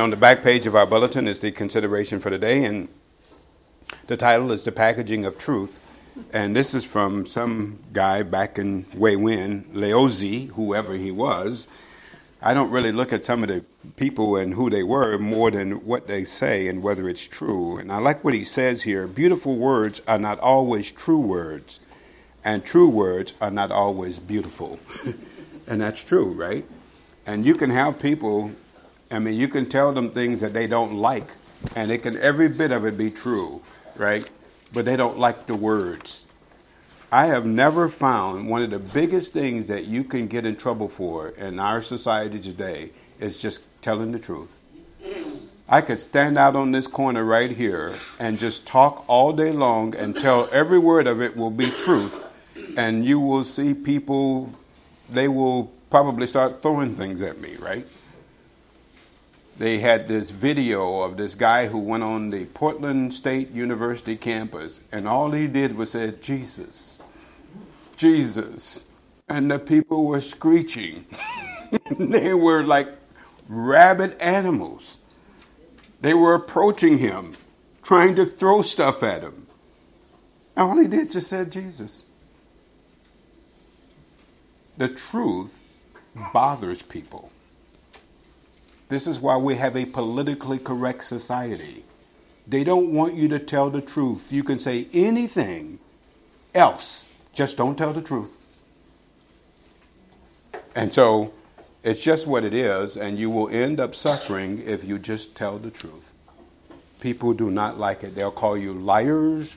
On the back page of our bulletin is the consideration for today, and the title is The Packaging of Truth. And this is from some guy back in way when, Laozi, whoever he was. I don't really look at some of the people and who they were more than what they say and whether it's true. And I like what he says here beautiful words are not always true words, and true words are not always beautiful. and that's true, right? And you can have people I mean, you can tell them things that they don't like, and it can every bit of it be true, right? But they don't like the words. I have never found one of the biggest things that you can get in trouble for in our society today is just telling the truth. I could stand out on this corner right here and just talk all day long and tell every word of it will be truth, and you will see people, they will probably start throwing things at me, right? They had this video of this guy who went on the Portland State University campus, and all he did was say, Jesus, Jesus. And the people were screeching. they were like rabid animals. They were approaching him, trying to throw stuff at him. And all he did just said, Jesus. The truth bothers people. This is why we have a politically correct society. They don't want you to tell the truth. You can say anything else, just don't tell the truth. And so it's just what it is, and you will end up suffering if you just tell the truth. People do not like it. They'll call you liars,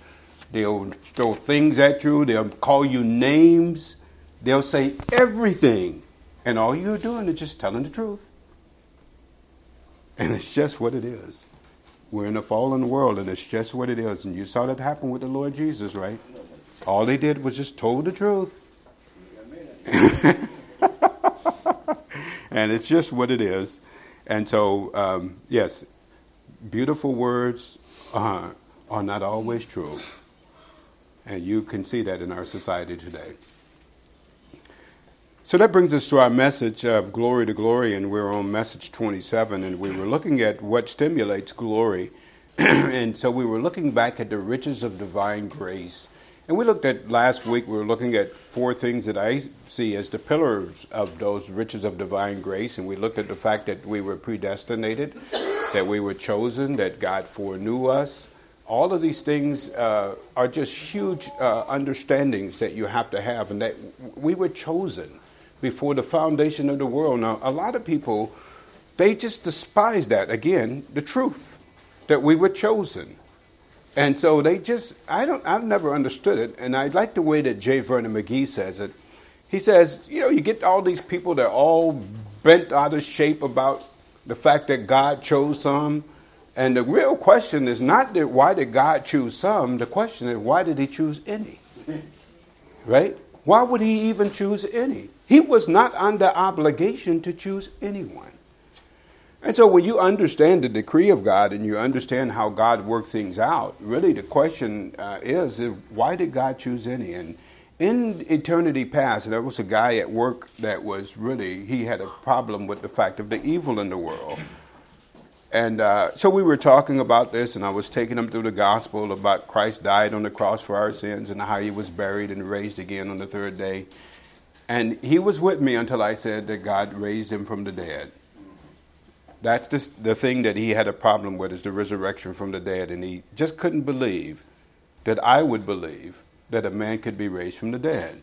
they'll throw things at you, they'll call you names, they'll say everything, and all you're doing is just telling the truth. And it's just what it is. We're in a fallen world, and it's just what it is. And you saw that happen with the Lord Jesus, right? All he did was just told the truth. and it's just what it is. And so, um, yes, beautiful words uh, are not always true. And you can see that in our society today. So that brings us to our message of glory to glory, and we're on message 27, and we were looking at what stimulates glory. and so we were looking back at the riches of divine grace. And we looked at last week, we were looking at four things that I see as the pillars of those riches of divine grace. And we looked at the fact that we were predestinated, that we were chosen, that God foreknew us. All of these things uh, are just huge uh, understandings that you have to have, and that we were chosen before the foundation of the world. Now, a lot of people, they just despise that. Again, the truth that we were chosen. And so they just, I don't, I've never understood it. And I like the way that J. Vernon McGee says it. He says, you know, you get all these people that are all bent out of shape about the fact that God chose some. And the real question is not that why did God choose some? The question is why did He choose any? Right? Why would He even choose any? He was not under obligation to choose anyone. And so when you understand the decree of God and you understand how God worked things out, really the question uh, is, why did God choose any? And in eternity past, there was a guy at work that was really, he had a problem with the fact of the evil in the world. And uh, so we were talking about this, and I was taking him through the gospel about Christ died on the cross for our sins and how he was buried and raised again on the third day. And he was with me until I said that God raised him from the dead. That's the, the thing that he had a problem with is the resurrection from the dead. And he just couldn't believe that I would believe that a man could be raised from the dead.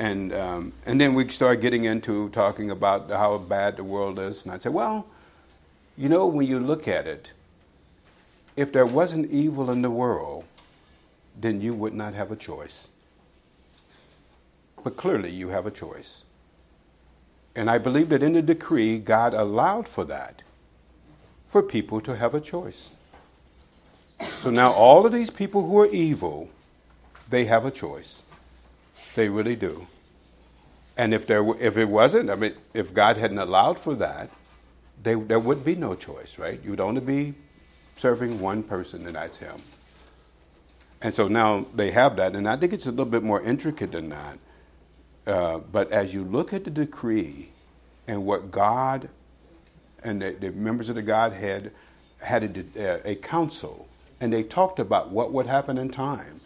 And, um, and then we start getting into talking about how bad the world is. And I said, well, you know, when you look at it, if there wasn't evil in the world, then you would not have a choice. But clearly, you have a choice. And I believe that in the decree, God allowed for that, for people to have a choice. So now, all of these people who are evil, they have a choice. They really do. And if, there, if it wasn't, I mean, if God hadn't allowed for that, they, there would be no choice, right? You'd only be serving one person, and that's Him. And so now they have that, and I think it's a little bit more intricate than that. Uh, but as you look at the decree and what God and the, the members of the Godhead had a, a, council, and they talked about what would happen in time.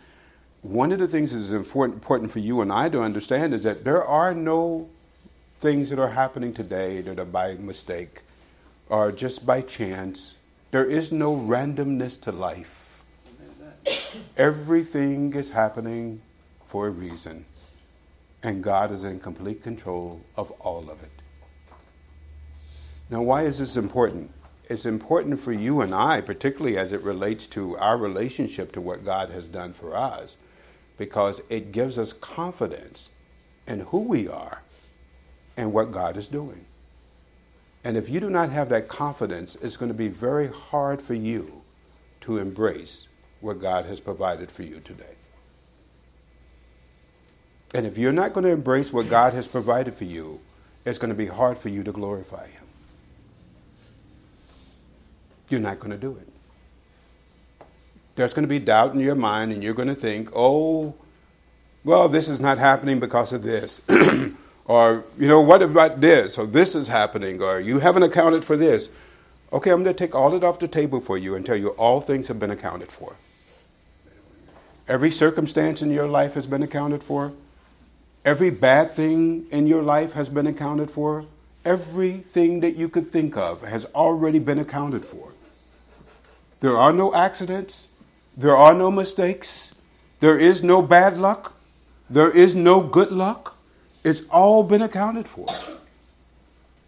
One of the things that is important, important for you and I to understand is that there are no things that are happening today that are by mistake or just by chance. There is no randomness to life. Everything is happening for a reason, and God is in complete control of all of it. Now, why is this important? It's important for you and I, particularly as it relates to our relationship to what God has done for us, because it gives us confidence in who we are and what God is doing. And if you do not have that confidence, it's going to be very hard for you to embrace what God has provided for you today. And if you're not going to embrace what God has provided for you, it's going to be hard for you to glorify Him. You're not going to do it. There's going to be doubt in your mind, and you're going to think, oh, well, this is not happening because of this. or, you know, what about this? Or this is happening, or you haven't accounted for this. Okay, I'm going to take all it off the table for you and tell you all things have been accounted for. Every circumstance in your life has been accounted for. Every bad thing in your life has been accounted for. Everything that you could think of has already been accounted for. There are no accidents. There are no mistakes. There is no bad luck. There is no good luck. It's all been accounted for.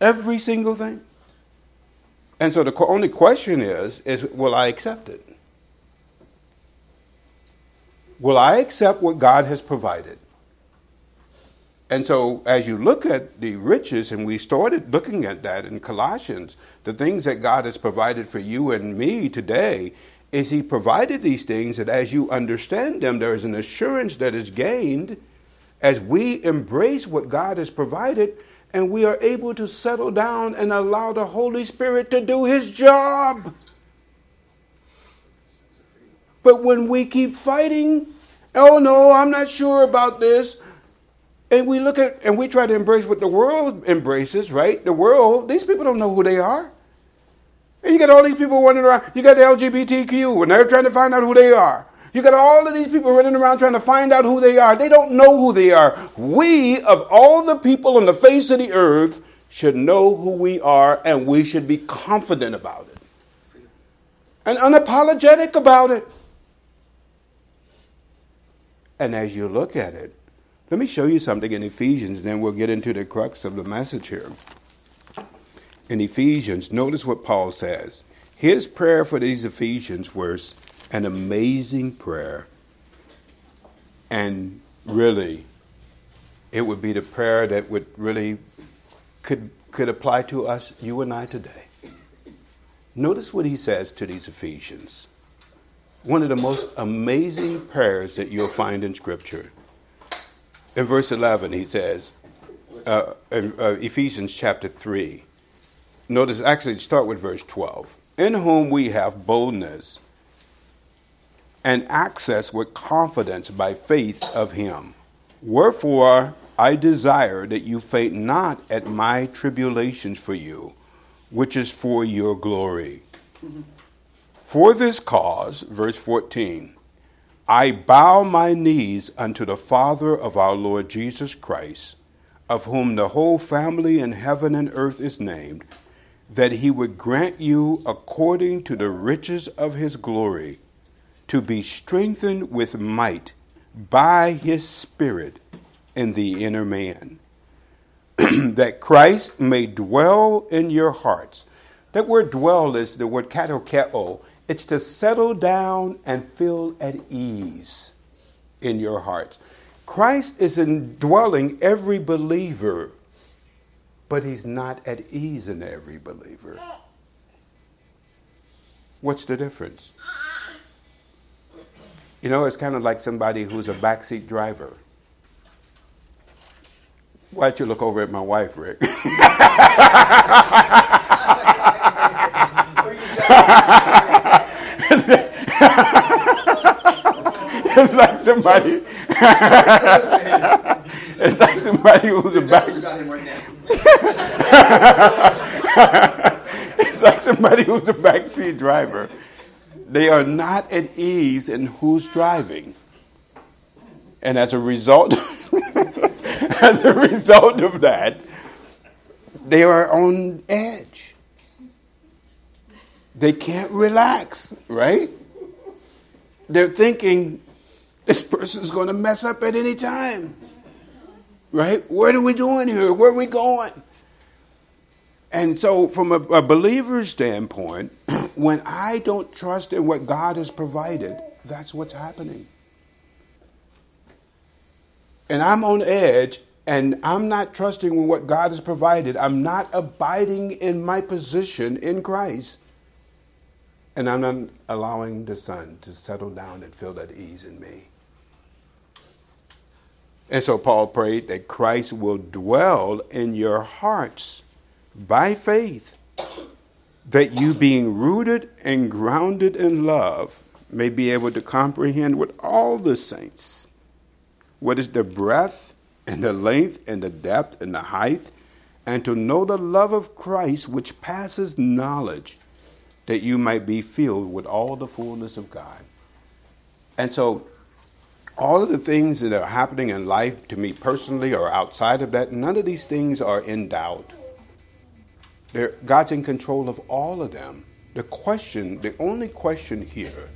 Every single thing. And so the only question is, is will I accept it? Will I accept what God has provided? And so, as you look at the riches, and we started looking at that in Colossians, the things that God has provided for you and me today, is He provided these things that as you understand them, there is an assurance that is gained as we embrace what God has provided, and we are able to settle down and allow the Holy Spirit to do His job. But when we keep fighting, oh no, I'm not sure about this. And we look at and we try to embrace what the world embraces, right? The world, these people don't know who they are. And you got all these people running around. You got the LGBTQ, and they're trying to find out who they are. You got all of these people running around trying to find out who they are. They don't know who they are. We, of all the people on the face of the earth, should know who we are, and we should be confident about it and unapologetic about it. And as you look at it, let me show you something in Ephesians, then we'll get into the crux of the message here. In Ephesians, notice what Paul says. His prayer for these Ephesians was an amazing prayer. And really, it would be the prayer that would really could could apply to us, you and I today. Notice what he says to these Ephesians. One of the most amazing prayers that you'll find in Scripture. In verse 11, he says, uh, in uh, Ephesians chapter 3, notice, actually, start with verse 12. In whom we have boldness and access with confidence by faith of him. Wherefore, I desire that you faint not at my tribulations for you, which is for your glory. Mm-hmm. For this cause, verse 14, I bow my knees unto the Father of our Lord Jesus Christ, of whom the whole family in heaven and earth is named, that he would grant you, according to the riches of his glory, to be strengthened with might by his Spirit in the inner man, that Christ may dwell in your hearts. That word dwell is the word katoikeo, it's to settle down and feel at ease in your hearts. Christ is indwelling every believer, but he's not at ease in every believer. What's the difference? You know, it's kind of like somebody who's a backseat driver. Why don't you look over at my wife, Rick? it's like somebody. it's like somebody who's a back. like somebody who's a backseat driver. They are not at ease in who's driving. And as a result, as a result of that, they are on edge. They can't relax, right? They're thinking, this person's going to mess up at any time. Right? What are we doing here? Where are we going? And so, from a, a believer's standpoint, when I don't trust in what God has provided, that's what's happening. And I'm on edge, and I'm not trusting in what God has provided. I'm not abiding in my position in Christ. And I'm not allowing the Son to settle down and feel that ease in me. And so Paul prayed that Christ will dwell in your hearts by faith, that you, being rooted and grounded in love, may be able to comprehend with all the saints what is the breadth and the length and the depth and the height, and to know the love of Christ which passes knowledge, that you might be filled with all the fullness of God. And so, all of the things that are happening in life to me personally or outside of that, none of these things are in doubt. They're, God's in control of all of them. The question, the only question here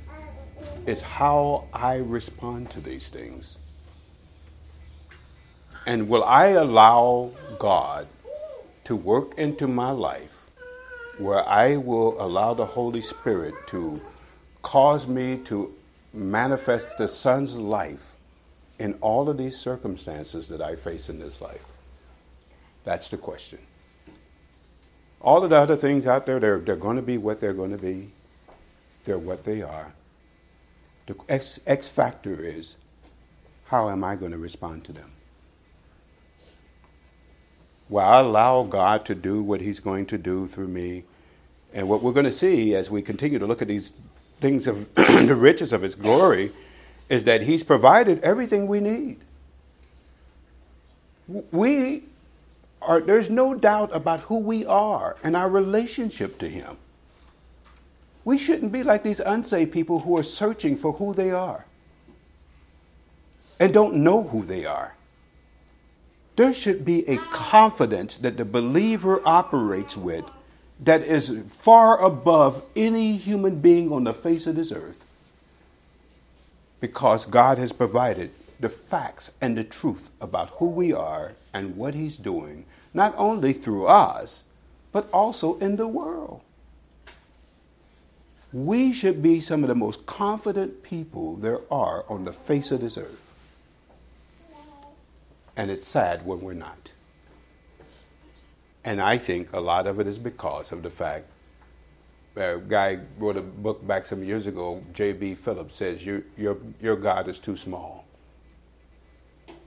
is how I respond to these things. And will I allow God to work into my life where I will allow the Holy Spirit to cause me to manifest the Son's life in all of these circumstances that I face in this life? That's the question. All of the other things out there, they're, they're going to be what they're going to be. They're what they are. The X, X factor is how am I going to respond to them? Will I allow God to do what He's going to do through me? And what we're going to see as we continue to look at these things of the riches of His glory is that He's provided everything we need. We are, there's no doubt about who we are and our relationship to Him. We shouldn't be like these unsaved people who are searching for who they are and don't know who they are. There should be a confidence that the believer operates with that is far above any human being on the face of this earth because God has provided the facts and the truth about who we are and what He's doing, not only through us, but also in the world. We should be some of the most confident people there are on the face of this earth. And it's sad when we're not. And I think a lot of it is because of the fact a guy wrote a book back some years ago, J.B. Phillips says, your, your, your God is too small.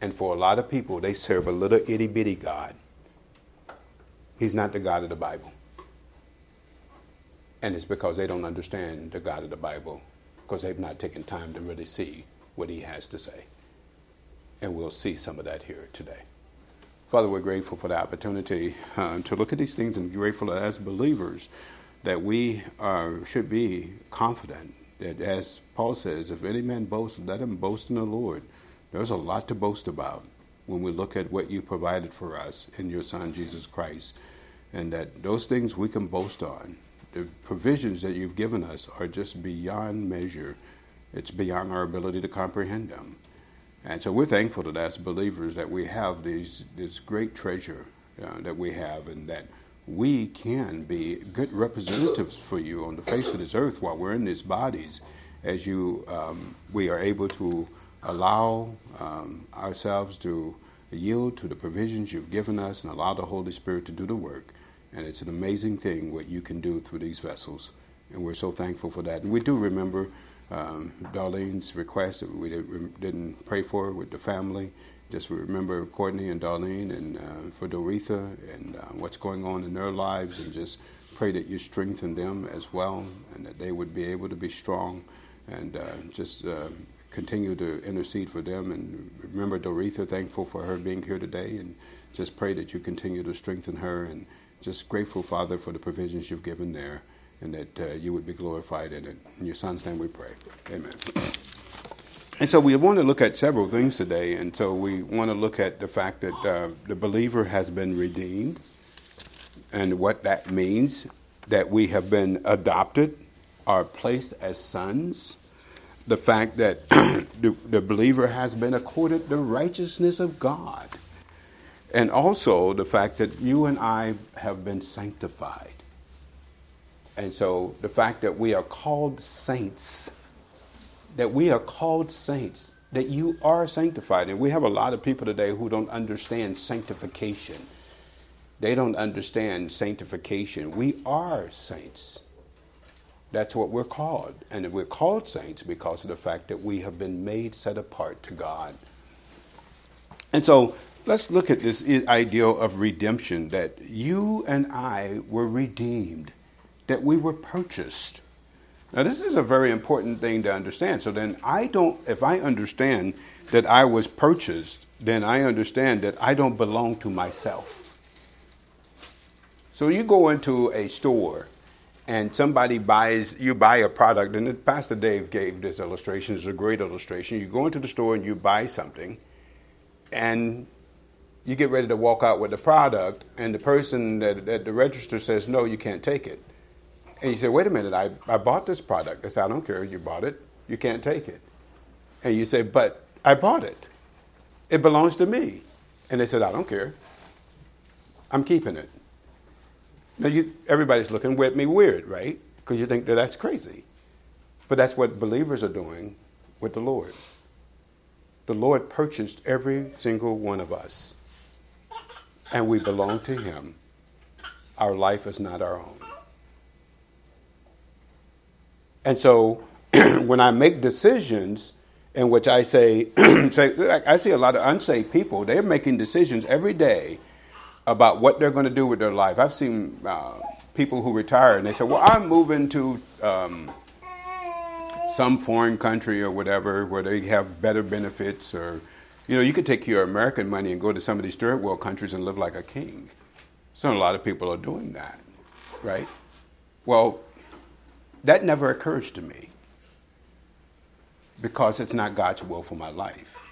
And for a lot of people, they serve a little itty bitty God. He's not the God of the Bible. And it's because they don't understand the God of the Bible, because they've not taken time to really see what he has to say. And we'll see some of that here today. Father, we're grateful for the opportunity uh, to look at these things and grateful as believers that we uh, should be confident that, as Paul says, if any man boasts, let him boast in the Lord. There's a lot to boast about when we look at what you provided for us in your Son, Jesus Christ. And that those things we can boast on. The provisions that you've given us are just beyond measure. It's beyond our ability to comprehend them. And so we're thankful that as believers that we have these, this great treasure uh, that we have and that we can be good representatives for you on the face of this earth while we're in these bodies as you um, we are able to allow um, ourselves to yield to the provisions you've given us and allow the Holy Spirit to do the work. And it's an amazing thing what you can do through these vessels. And we're so thankful for that. And we do remember um, Darlene's request that we didn't pray for with the family. Just remember Courtney and Darlene and uh, for Doretha and uh, what's going on in their lives and just pray that you strengthen them as well and that they would be able to be strong and uh, just uh, continue to intercede for them. And remember Doretha, thankful for her being here today, and just pray that you continue to strengthen her and just grateful, Father, for the provisions you've given there and that uh, you would be glorified in it. In your Son's name we pray. Amen. And so we want to look at several things today. And so we want to look at the fact that uh, the believer has been redeemed and what that means that we have been adopted, are placed as sons. The fact that the, the believer has been accorded the righteousness of God. And also the fact that you and I have been sanctified. And so the fact that we are called saints, that we are called saints, that you are sanctified. And we have a lot of people today who don't understand sanctification. They don't understand sanctification. We are saints. That's what we're called. And we're called saints because of the fact that we have been made set apart to God. And so let's look at this idea of redemption that you and I were redeemed that we were purchased. Now, this is a very important thing to understand. So then, I don't, if I understand that I was purchased, then I understand that I don't belong to myself. So you go into a store and somebody buys, you buy a product, and Pastor Dave gave this illustration, it's a great illustration. You go into the store and you buy something, and you get ready to walk out with the product, and the person at the register says, No, you can't take it. And you say, wait a minute, I, I bought this product. I said, I don't care. You bought it. You can't take it. And you say, but I bought it. It belongs to me. And they said, I don't care. I'm keeping it. Now, you, everybody's looking at me weird, right? Because you think that that's crazy. But that's what believers are doing with the Lord. The Lord purchased every single one of us, and we belong to Him. Our life is not our own. And so when I make decisions in which I say, say, I see a lot of unsaved people, they're making decisions every day about what they're going to do with their life. I've seen uh, people who retire and they say, Well, I'm moving to um, some foreign country or whatever where they have better benefits or you know, you could take your American money and go to some of these third world countries and live like a king. So a lot of people are doing that, right? Well, that never occurs to me because it's not God's will for my life.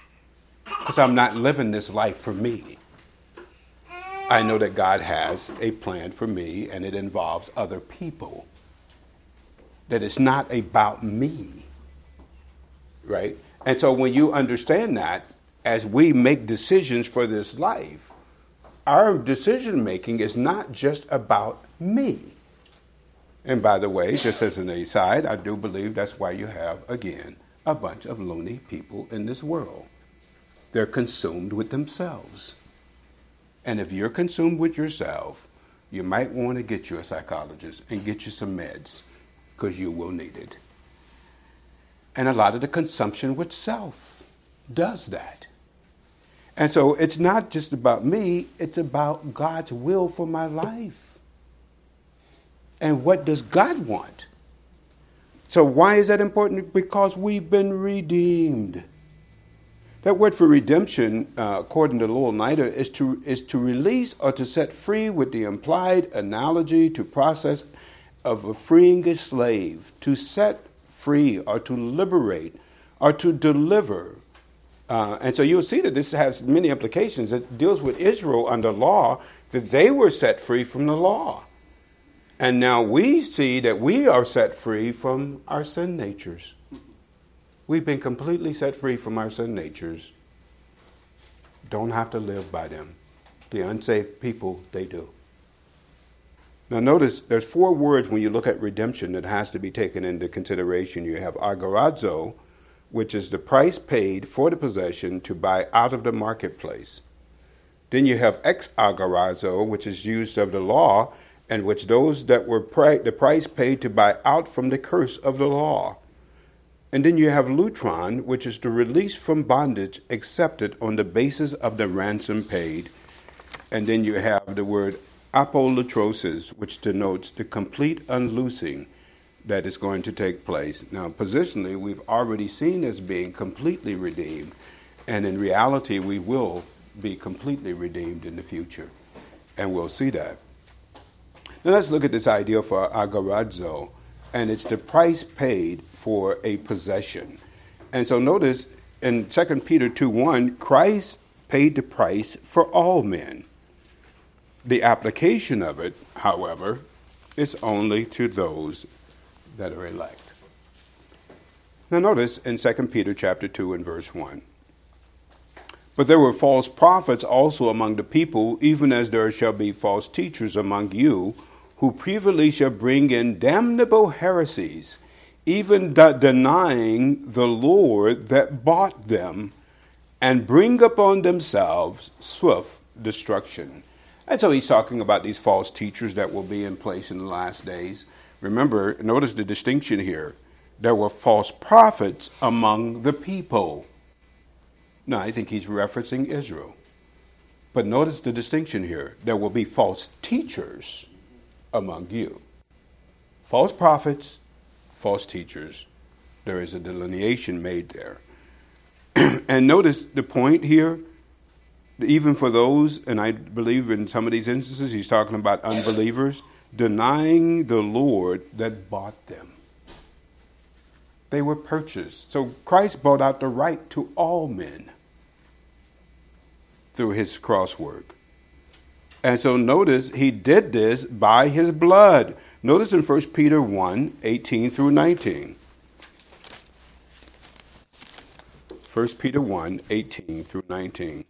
Because I'm not living this life for me. I know that God has a plan for me and it involves other people. That it's not about me. Right? And so when you understand that, as we make decisions for this life, our decision making is not just about me. And by the way, just as an aside, I do believe that's why you have, again, a bunch of loony people in this world. They're consumed with themselves. And if you're consumed with yourself, you might want to get you a psychologist and get you some meds because you will need it. And a lot of the consumption with self does that. And so it's not just about me, it's about God's will for my life. And what does God want? So, why is that important? Because we've been redeemed. That word for redemption, uh, according to Louw and Nida, is to, is to release or to set free with the implied analogy to process of a freeing a slave, to set free or to liberate or to deliver. Uh, and so you'll see that this has many implications. It deals with Israel under law, that they were set free from the law. And now we see that we are set free from our sin natures. We've been completely set free from our sin natures. Don't have to live by them. The unsaved people, they do. Now, notice there's four words when you look at redemption that has to be taken into consideration. You have agorazo, which is the price paid for the possession to buy out of the marketplace. Then you have ex agorazo, which is used of the law and which those that were the price paid to buy out from the curse of the law. And then you have lutron, which is the release from bondage accepted on the basis of the ransom paid. And then you have the word apolutrosis, which denotes the complete unloosing that is going to take place. Now, positionally, we've already seen as being completely redeemed, and in reality, we will be completely redeemed in the future. And we'll see that. Now let's look at this idea for agorazo, and it's the price paid for a possession. And so notice in 2 Peter 2 1, Christ paid the price for all men. The application of it, however, is only to those that are elect. Now notice in 2 Peter chapter 2 and verse 1. But there were false prophets also among the people, even as there shall be false teachers among you, who privily shall bring in damnable heresies, even de- denying the Lord that bought them, and bring upon themselves swift destruction. And so he's talking about these false teachers that will be in place in the last days. Remember, notice the distinction here. There were false prophets among the people. No, I think he's referencing Israel. But notice the distinction here. There will be false teachers among you. False prophets, false teachers. There is a delineation made there. and notice the point here, even for those, and I believe in some of these instances, he's talking about unbelievers, denying the Lord that bought them. They were purchased. So Christ bought out the right to all men through his cross work. And so notice he did this by his blood. Notice in 1 Peter 1 18 through 19. 1 Peter 1 18 through 19.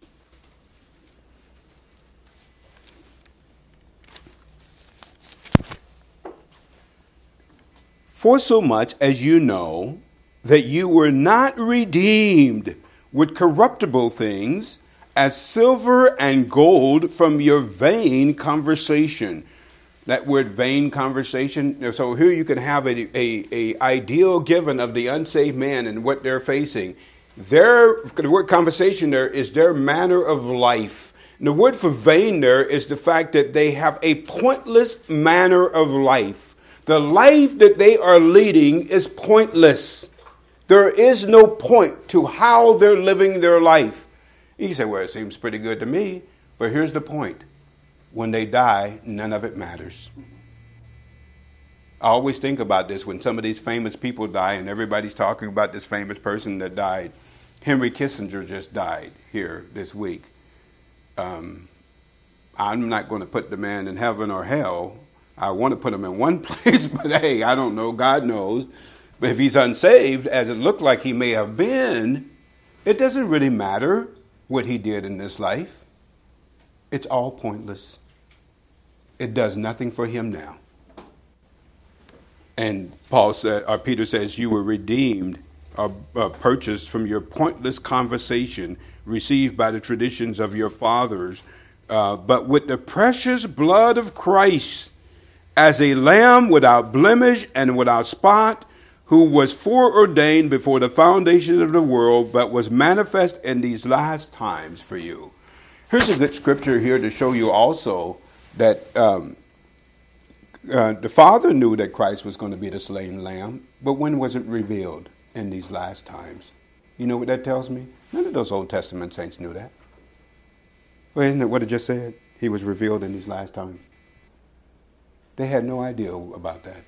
For so much as you know that you were not redeemed with corruptible things as silver and gold from your vain conversation. That word vain conversation. So here you can have a, a, a ideal given of the unsaved man and what they're facing. Their the word conversation there is their manner of life. And the word for vain there is the fact that they have a pointless manner of life. The life that they are leading is pointless. There is no point to how they're living their life. You say, well, it seems pretty good to me. But here's the point when they die, none of it matters. I always think about this when some of these famous people die and everybody's talking about this famous person that died. Henry Kissinger just died here this week. Um, I'm not going to put the man in heaven or hell. I want to put him in one place, but hey, I don't know. God knows. But if he's unsaved, as it looked like he may have been, it doesn't really matter what he did in this life. It's all pointless. It does nothing for him now. And Paul said, or Peter says, you were redeemed or uh, purchased from your pointless conversation received by the traditions of your fathers, uh, but with the precious blood of Christ, as a lamb without blemish and without spot who was foreordained before the foundation of the world, but was manifest in these last times for you. Here's a good scripture here to show you also that um, uh, the Father knew that Christ was going to be the slain lamb, but when was it revealed? In these last times. You know what that tells me? None of those Old Testament saints knew that. Well, isn't it what it just said? He was revealed in these last times. They had no idea about that.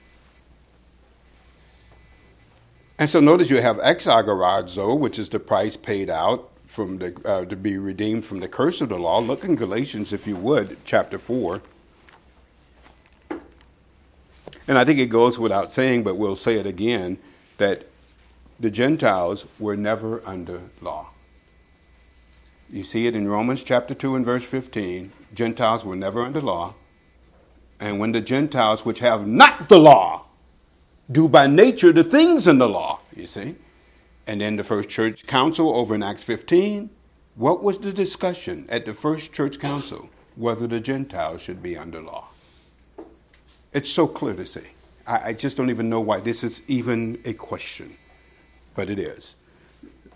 And so notice you have exagorazo, which is the price paid out from the, uh, to be redeemed from the curse of the law. Look in Galatians, if you would, chapter 4. And I think it goes without saying, but we'll say it again, that the Gentiles were never under law. You see it in Romans chapter 2 and verse 15. Gentiles were never under law. And when the Gentiles which have not the law do by nature the things in the law, you see. And then the first church council over in Acts 15, what was the discussion at the first church council? Whether the Gentiles should be under law. It's so clear to see. I, I just don't even know why this is even a question, but it is.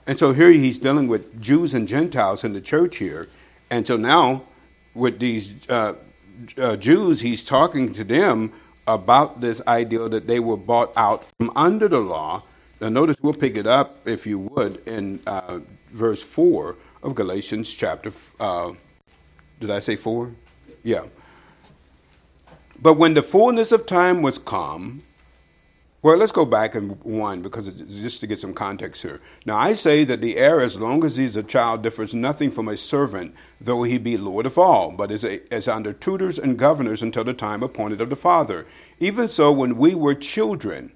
And so here he's dealing with Jews and Gentiles in the church here. And so now, with these uh, uh, Jews, he's talking to them about this idea that they were bought out from under the law. Now, notice we'll pick it up, if you would, in uh, verse 4 of Galatians chapter. Uh, did I say 4? Yeah. But when the fullness of time was come, well, let's go back and one because just to get some context here. Now, I say that the heir, as long as he's a child, differs nothing from a servant, though he be lord of all, but is, a, is under tutors and governors until the time appointed of the father. Even so, when we were children,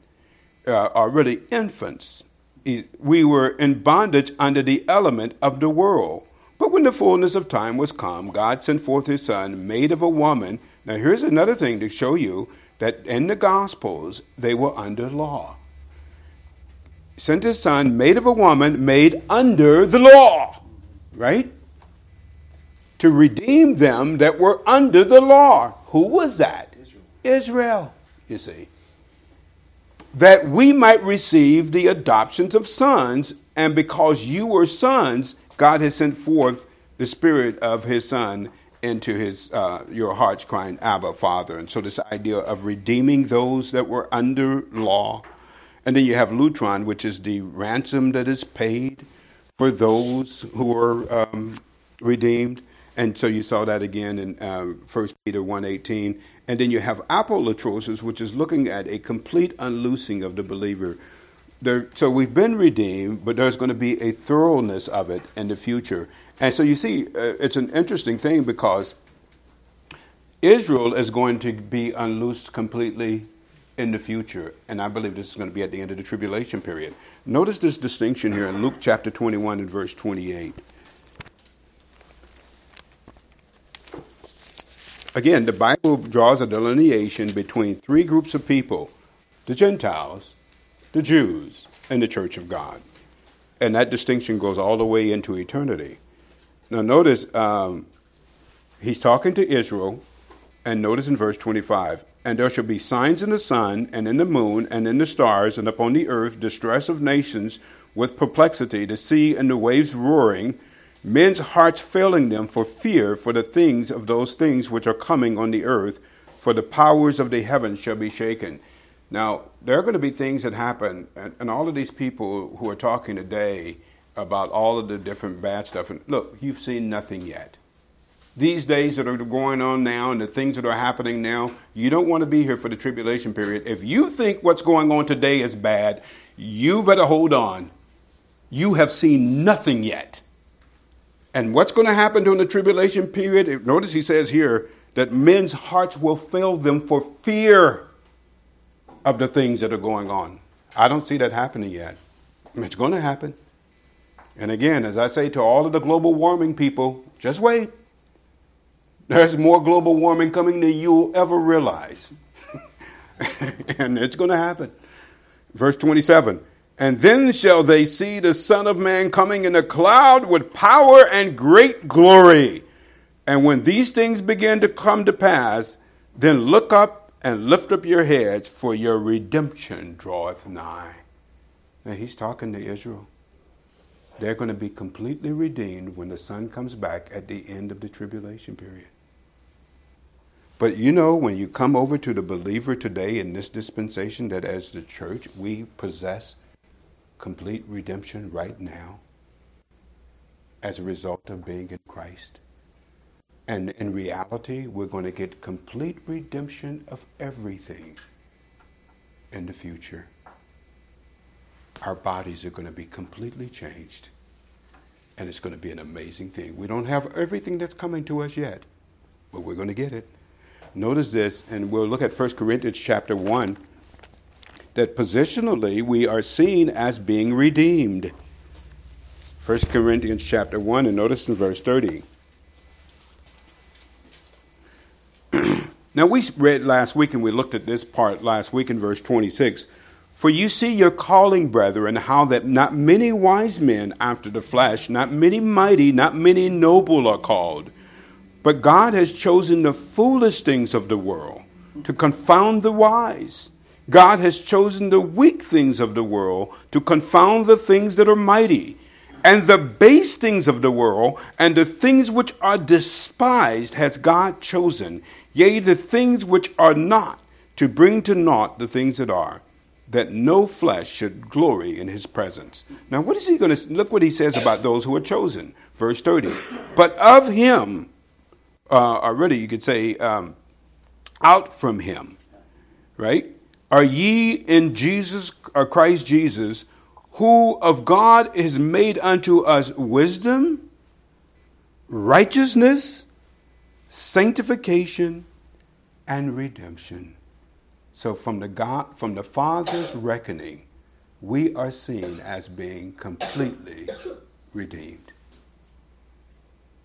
uh, or really infants, we were in bondage under the element of the world. But when the fullness of time was come, God sent forth his son, made of a woman. Now, here's another thing to show you that in the Gospels they were under law. Sent his son, made of a woman, made under the law, right? To redeem them that were under the law. Who was that? Israel, Israel you see. That we might receive the adoptions of sons, and because you were sons, God has sent forth the Spirit of His Son into his uh, your hearts crying abba father. And so this idea of redeeming those that were under law. And then you have lutron which is the ransom that is paid for those who are um, redeemed. And so you saw that again in uh, 1 peter 1.18 and then you have apolutrosis which is looking at a complete unloosing of the believer. There, so we've been redeemed but there's going to be a thoroughness of it in the future and so you see, uh, it's an interesting thing because Israel is going to be unloosed completely in the future. And I believe this is going to be at the end of the tribulation period. Notice this distinction here in Luke chapter 21 and verse 28. Again, the Bible draws a delineation between three groups of people the Gentiles, the Jews, and the church of God. And that distinction goes all the way into eternity. Now, notice um, he's talking to Israel, and notice in verse 25 And there shall be signs in the sun, and in the moon, and in the stars, and upon the earth distress of nations with perplexity, the sea and the waves roaring, men's hearts failing them for fear for the things of those things which are coming on the earth, for the powers of the heavens shall be shaken. Now, there are going to be things that happen, and, and all of these people who are talking today about all of the different bad stuff. And look, you've seen nothing yet. These days that are going on now and the things that are happening now, you don't want to be here for the tribulation period. If you think what's going on today is bad, you better hold on. You have seen nothing yet. And what's going to happen during the tribulation period? Notice he says here that men's hearts will fail them for fear of the things that are going on. I don't see that happening yet. It's going to happen. And again, as I say to all of the global warming people, just wait. There's more global warming coming than you'll ever realize. and it's going to happen. Verse 27 And then shall they see the Son of Man coming in a cloud with power and great glory. And when these things begin to come to pass, then look up and lift up your heads, for your redemption draweth nigh. Now he's talking to Israel. They're going to be completely redeemed when the Son comes back at the end of the tribulation period. But you know, when you come over to the believer today in this dispensation, that as the church, we possess complete redemption right now as a result of being in Christ. And in reality, we're going to get complete redemption of everything in the future our bodies are going to be completely changed. And it's going to be an amazing thing. We don't have everything that's coming to us yet, but we're going to get it. Notice this, and we'll look at 1 Corinthians chapter 1, that positionally we are seen as being redeemed. 1 Corinthians chapter 1, and notice in verse 30. now, we read last week, and we looked at this part last week in verse 26 for you see your calling, brethren, how that not many wise men after the flesh, not many mighty, not many noble are called. But God has chosen the foolish things of the world to confound the wise. God has chosen the weak things of the world to confound the things that are mighty. And the base things of the world and the things which are despised has God chosen, yea, the things which are not, to bring to naught the things that are that no flesh should glory in his presence. Now, what is he going to look what he says about those who are chosen? Verse 30. But of him, uh, or really you could say, um, out from him, right? Are ye in Jesus, or Christ Jesus, who of God is made unto us wisdom, righteousness, sanctification, and redemption. So from the God, from the Father's reckoning, we are seen as being completely redeemed.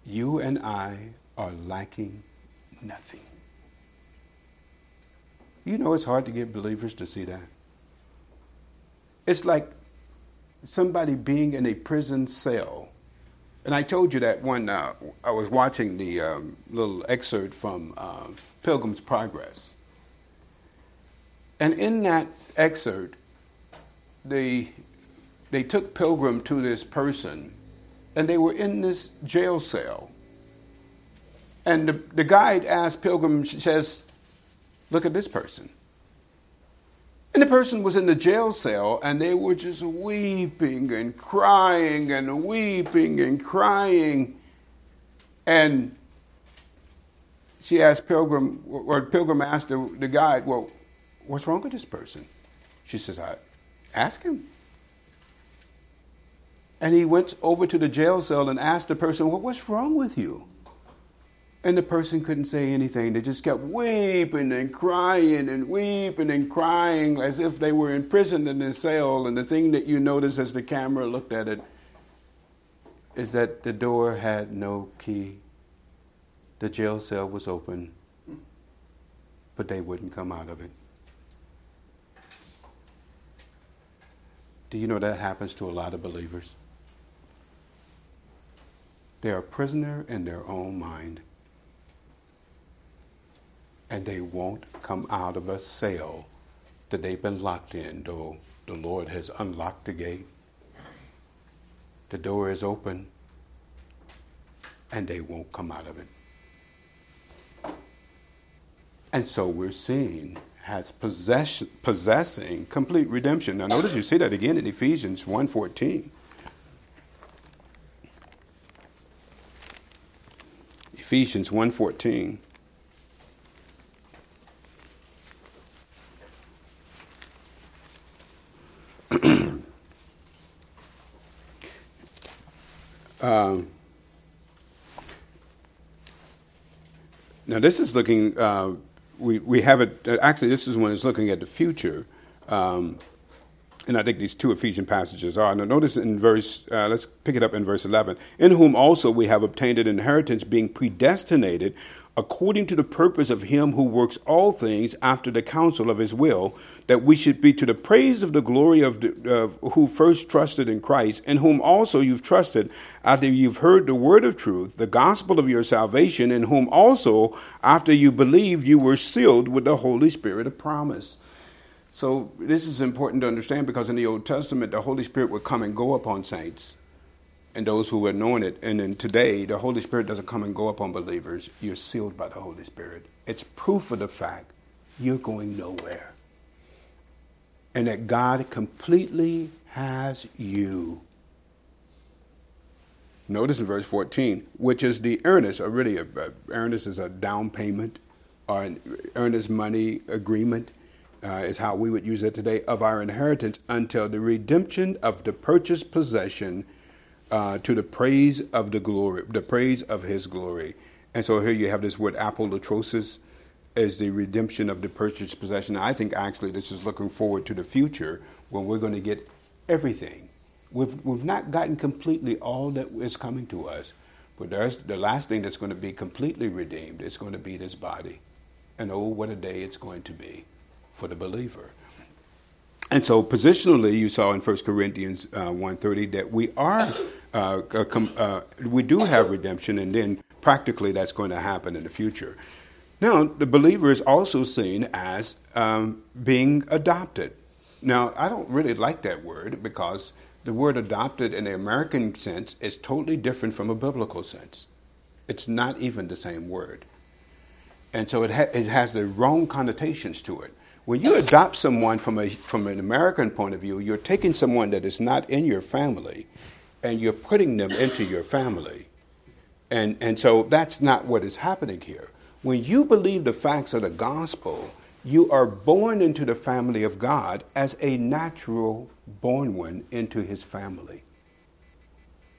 You and I are lacking nothing. You know it's hard to get believers to see that. It's like somebody being in a prison cell. And I told you that when uh, I was watching the um, little excerpt from uh, Pilgrim's Progress. And in that excerpt, they, they took Pilgrim to this person, and they were in this jail cell. And the, the guide asked Pilgrim, she says, Look at this person. And the person was in the jail cell, and they were just weeping and crying and weeping and crying. And she asked Pilgrim, or Pilgrim asked the, the guide, Well, what's wrong with this person? She says, I ask him. And he went over to the jail cell and asked the person, Well, what's wrong with you? And the person couldn't say anything. They just kept weeping and crying and weeping and crying as if they were imprisoned in a cell. And the thing that you notice as the camera looked at it is that the door had no key. The jail cell was open, but they wouldn't come out of it. Do you know that happens to a lot of believers? They're a prisoner in their own mind and they won't come out of a cell that they've been locked in, though the Lord has unlocked the gate. The door is open, and they won't come out of it. And so we're seeing has possess, possessing complete redemption. Now notice you see that again in Ephesians 1.14. Ephesians 1.14. Um, now, this is looking, uh, we, we have it, actually, this is one that's looking at the future. Um, and I think these two Ephesian passages are. Now, notice in verse, uh, let's pick it up in verse 11. In whom also we have obtained an inheritance, being predestinated according to the purpose of him who works all things after the counsel of his will, that we should be to the praise of the glory of, the, of who first trusted in Christ, in whom also you've trusted after you've heard the word of truth, the gospel of your salvation, in whom also after you believed you were sealed with the Holy Spirit of promise. So this is important to understand because in the Old Testament, the Holy Spirit would come and go upon saints and those who are anointed. And then today, the Holy Spirit doesn't come and go upon believers. You're sealed by the Holy Spirit. It's proof of the fact you're going nowhere. And that God completely has you. Notice in verse 14, which is the earnest, or really, a, a, earnest is a down payment or an earnest money agreement, uh, is how we would use it today, of our inheritance until the redemption of the purchased possession uh, to the praise of the glory, the praise of His glory. And so here you have this word apolutrosis as the redemption of the purchased possession. I think actually this is looking forward to the future when we're going to get everything. We've, we've not gotten completely all that is coming to us, but there's the last thing that's going to be completely redeemed is going to be this body. And oh, what a day it's going to be for the believer. And so positionally, you saw in 1 Corinthians uh, 1.30 that we are, uh, uh, we do have redemption, and then practically that's going to happen in the future. Now, the believer is also seen as um, being adopted. Now, I don't really like that word because the word adopted in the American sense is totally different from a biblical sense. It's not even the same word. And so it, ha- it has the wrong connotations to it. When you adopt someone from, a, from an American point of view, you're taking someone that is not in your family and you're putting them into your family. And, and so that's not what is happening here. When you believe the facts of the gospel, you are born into the family of God as a natural born one into his family.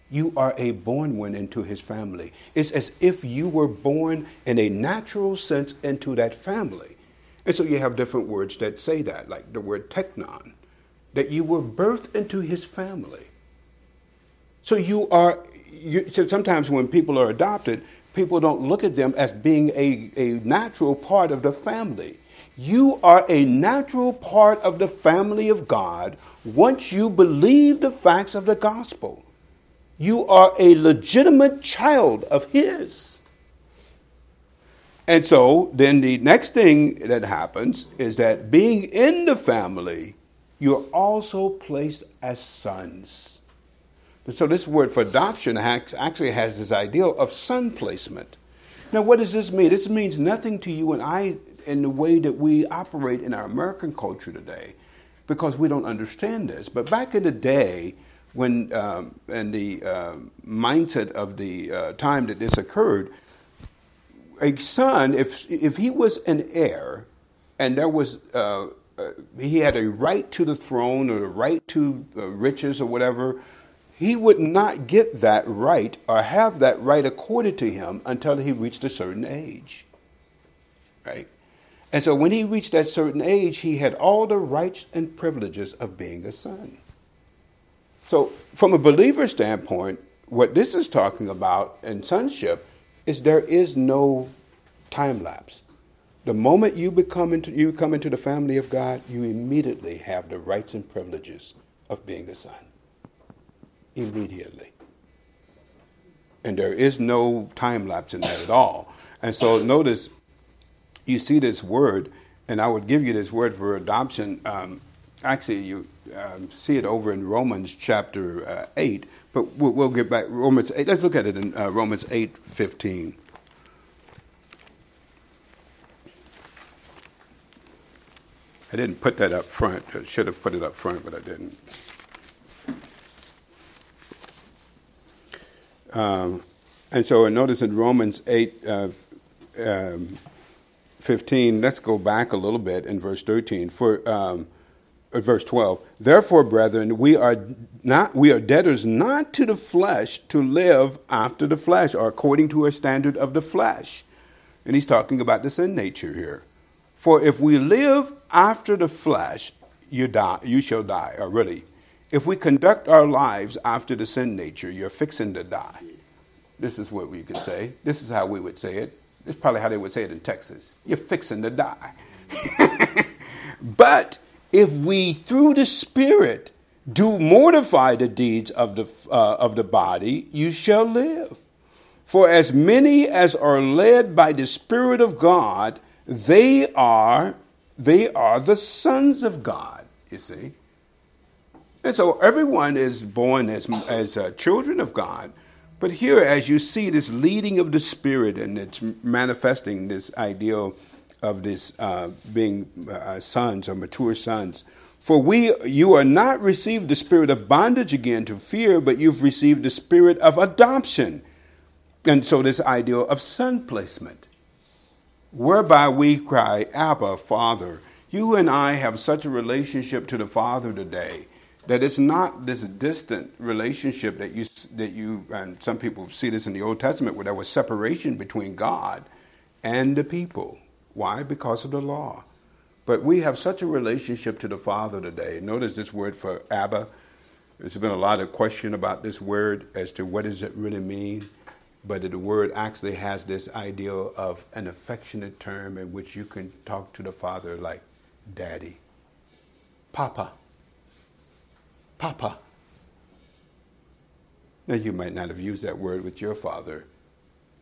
You are a born one into his family. It's as if you were born in a natural sense into that family. And so you have different words that say that, like the word teknon, that you were birthed into his family. So you are, you, so sometimes when people are adopted, people don't look at them as being a, a natural part of the family. You are a natural part of the family of God once you believe the facts of the gospel. You are a legitimate child of His. And so then the next thing that happens is that being in the family, you're also placed as sons. So this word for adoption actually has this idea of son placement. Now, what does this mean? This means nothing to you and I in the way that we operate in our American culture today because we don't understand this. But back in the day, when um, and the uh, mindset of the uh, time that this occurred, a son, if if he was an heir, and there was uh, uh he had a right to the throne or a right to uh, riches or whatever, he would not get that right or have that right accorded to him until he reached a certain age. Right? And so when he reached that certain age, he had all the rights and privileges of being a son. So, from a believer standpoint, what this is talking about in sonship is there is no time lapse. The moment you become into you come into the family of God, you immediately have the rights and privileges of being a son. Immediately. And there is no time lapse in that at all. And so notice you see this word, and I would give you this word for adoption. Um, actually, you um, see it over in Romans chapter uh, 8, but we'll, we'll, get back. Romans 8, let's look at it in uh, Romans 8 15. I didn't put that up front. I should have put it up front, but I didn't. Um, and so notice in Romans 8, uh, um, 15, let's go back a little bit in verse 13. For um, uh, verse 12. Therefore, brethren, we are not we are debtors not to the flesh to live after the flesh or according to a standard of the flesh. And he's talking about the sin nature here. For if we live after the flesh, you die, you shall die, or really. If we conduct our lives after the sin nature, you're fixing to die. This is what we could say. This is how we would say it. This is probably how they would say it in Texas. You're fixing to die. but if we, through the Spirit, do mortify the deeds of the, uh, of the body, you shall live. For as many as are led by the Spirit of God, they are they are the sons of God. You see, and so everyone is born as as uh, children of God, but here, as you see this leading of the Spirit and it's manifesting this ideal of this uh, being uh, sons or mature sons. For we, you are not received the spirit of bondage again to fear, but you've received the spirit of adoption. And so, this ideal of son placement, whereby we cry, Abba, Father. You and I have such a relationship to the Father today that it's not this distant relationship that you that you and some people see this in the Old Testament where there was separation between God and the people. Why? Because of the law. But we have such a relationship to the Father today. Notice this word for Abba. There's been a lot of question about this word as to what does it really mean. But the word actually has this idea of an affectionate term in which you can talk to the Father like daddy, papa Papa. Now, you might not have used that word with your father.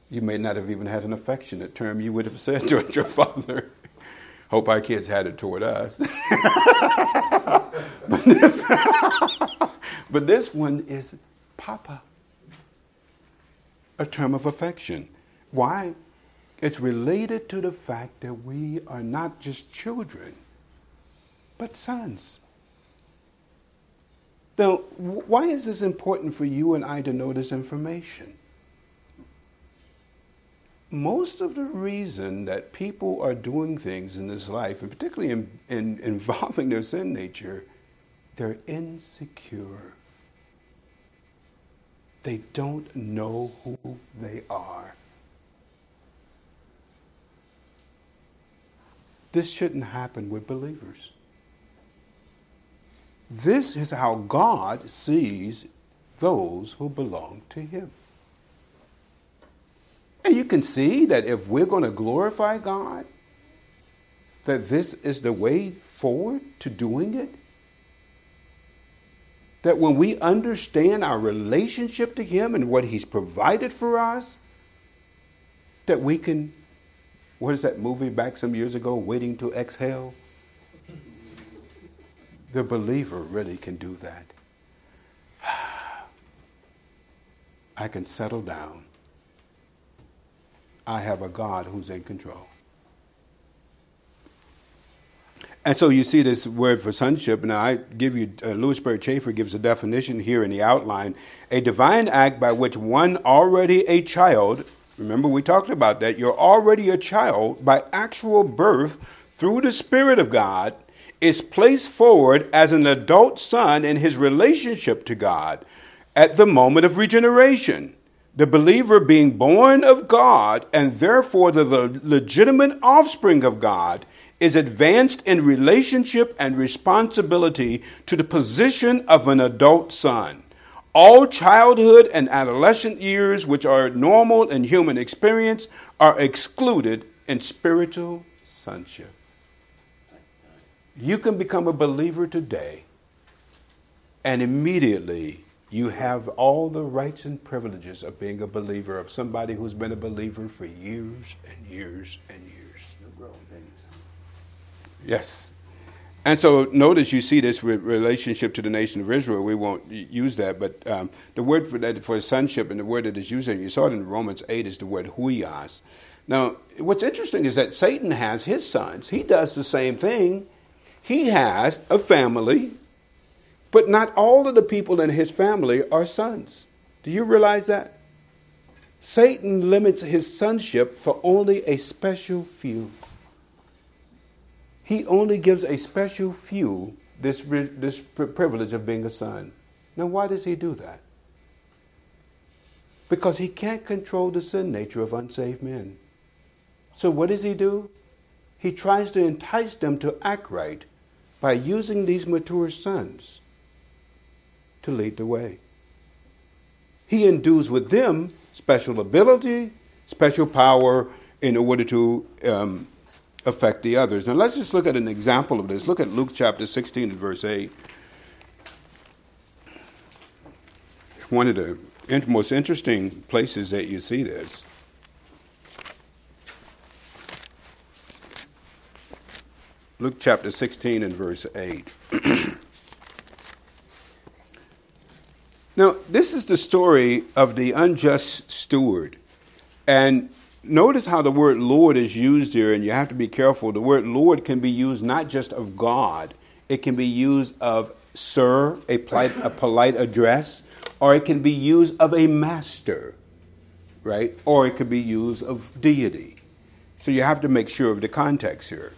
You may not have even had an affectionate term you would have said toward your father. Hope our kids had it toward us. but, this, but this one is Papa, a term of affection. Why? It's related to the fact that we are not just children, but sons. Now, why is this important for you and I to know this information? most of the reason that people are doing things in this life, and particularly in, in involving their sin nature, they're insecure. They don't know who they are. This shouldn't happen with believers. This is how God sees those who belong to Him. And you can see that if we're going to glorify God, that this is the way forward to doing it. That when we understand our relationship to Him and what He's provided for us, that we can, what is that movie back some years ago, Waiting to Exhale? The believer really can do that. I can settle down. I have a God who's in control. And so you see this word for sonship. Now, I give you, uh, Lewis Chafer gives a definition here in the outline a divine act by which one already a child, remember we talked about that, you're already a child by actual birth through the Spirit of God, is placed forward as an adult son in his relationship to God at the moment of regeneration. The believer being born of God and therefore the, legitimate offspring of God is advanced in relationship and responsibility to the position of an adult son. All childhood and adolescent years, which are normal in human experience, are excluded in spiritual sonship. You can become a believer today, and immediately you have all the rights and privileges of being a believer, of somebody who's been a believer for years and years and years. Yes. And so notice you see this relationship to the nation of Israel. We won't use that, but um, the word for that for sonship and the word that is used there, you saw it in Romans 8 is the word huios. Now, what's interesting is that Satan has his sons. He does the same thing. He has a family, but not all of the people in his family are sons. Do you realize that? Satan limits his sonship for only a special few. He only gives a special few this, this privilege of being a son. Now, why does he do that? Because he can't control the sin nature of unsaved men. So, what does he do? He tries to entice them to act right by using these mature sons to lead the way. He endues with them special ability, special power in order to um, affect the others. Now let's just look at an example of this. Look at Luke chapter 16 and verse 8. One of the most interesting places that you see this. Luke chapter 16 and verse 8. now, this is the story of the unjust steward. And notice how the word Lord is used here, and you have to be careful. The word Lord can be used not just of God, it can be used of sir, a polite, a polite address, or it can be used of a master, right? Or it could be used of deity. So you have to make sure of the context here.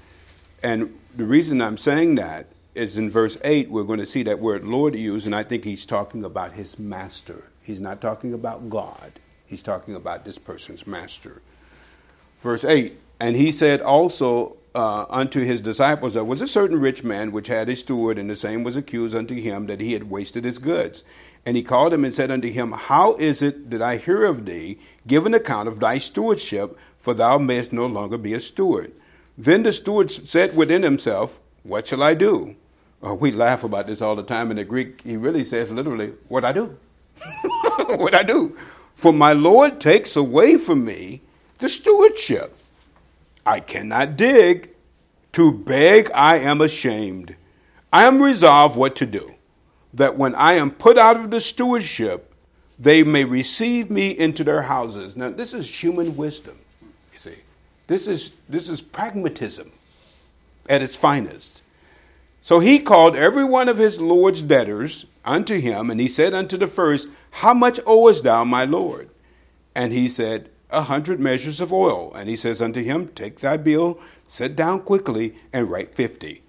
And the reason I'm saying that is in verse 8, we're going to see that word Lord used, and I think he's talking about his master. He's not talking about God, he's talking about this person's master. Verse 8 And he said also uh, unto his disciples, There was a certain rich man which had a steward, and the same was accused unto him that he had wasted his goods. And he called him and said unto him, How is it that I hear of thee? Give an account of thy stewardship, for thou mayest no longer be a steward. Then the steward said within himself, What shall I do? Uh, we laugh about this all the time. In the Greek, he really says literally, What I do? what I do? For my Lord takes away from me the stewardship. I cannot dig. To beg, I am ashamed. I am resolved what to do, that when I am put out of the stewardship, they may receive me into their houses. Now, this is human wisdom. This is, this is pragmatism at its finest. So he called every one of his Lord's debtors unto him, and he said unto the first, How much owest thou, my Lord? And he said, a hundred measures of oil. And he says unto him, Take thy bill, sit down quickly, and write fifty.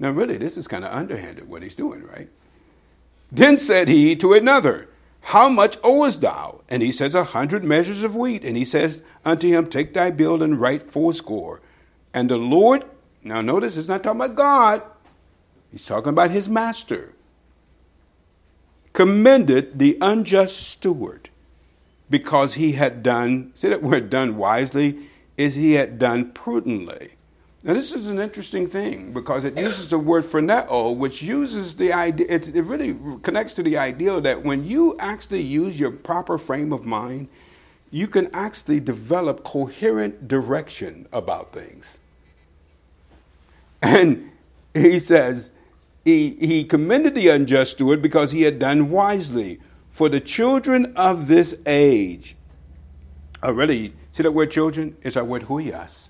Now, really, this is kind of underhanded what he's doing, right? Then said he to another, How much owest thou? And he says, A hundred measures of wheat. And he says unto him, Take thy bill and write fourscore. And the Lord, now notice, it's not talking about God, he's talking about his master, commended the unjust steward because he had done, see that word done wisely, is he had done prudently. Now, this is an interesting thing because it uses the word phroneo, which uses the idea, it really connects to the idea that when you actually use your proper frame of mind, you can actually develop coherent direction about things. And he says, he, he commended the unjust steward because he had done wisely. For the children of this age, oh, already, see that word children? It's our word huios.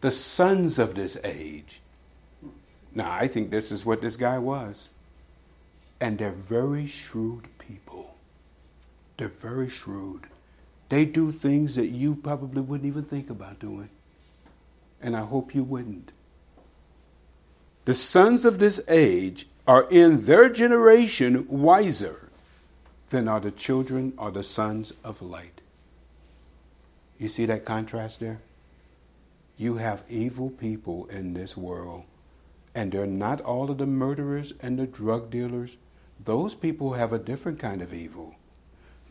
The sons of this age. Now, I think this is what this guy was. And they're very shrewd people. They're very shrewd. They do things that you probably wouldn't even think about doing. And I hope you wouldn't. The sons of this age are in their generation wiser than are the children or the sons of light. You see that contrast there? You have evil people in this world, and they're not all of the murderers and the drug dealers. Those people have a different kind of evil.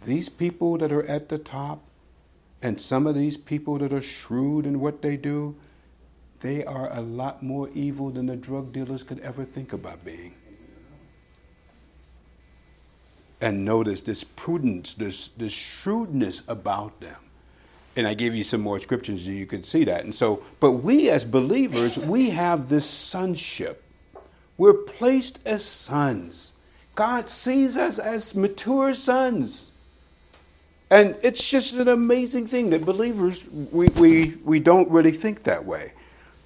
These people that are at the top, and some of these people that are shrewd in what they do, they are a lot more evil than the drug dealers could ever think about being and notice this prudence, this, this shrewdness about them. And I gave you some more scriptures so you can see that. And so, but we as believers, we have this sonship. We're placed as sons. God sees us as mature sons. And it's just an amazing thing that believers, we, we, we don't really think that way.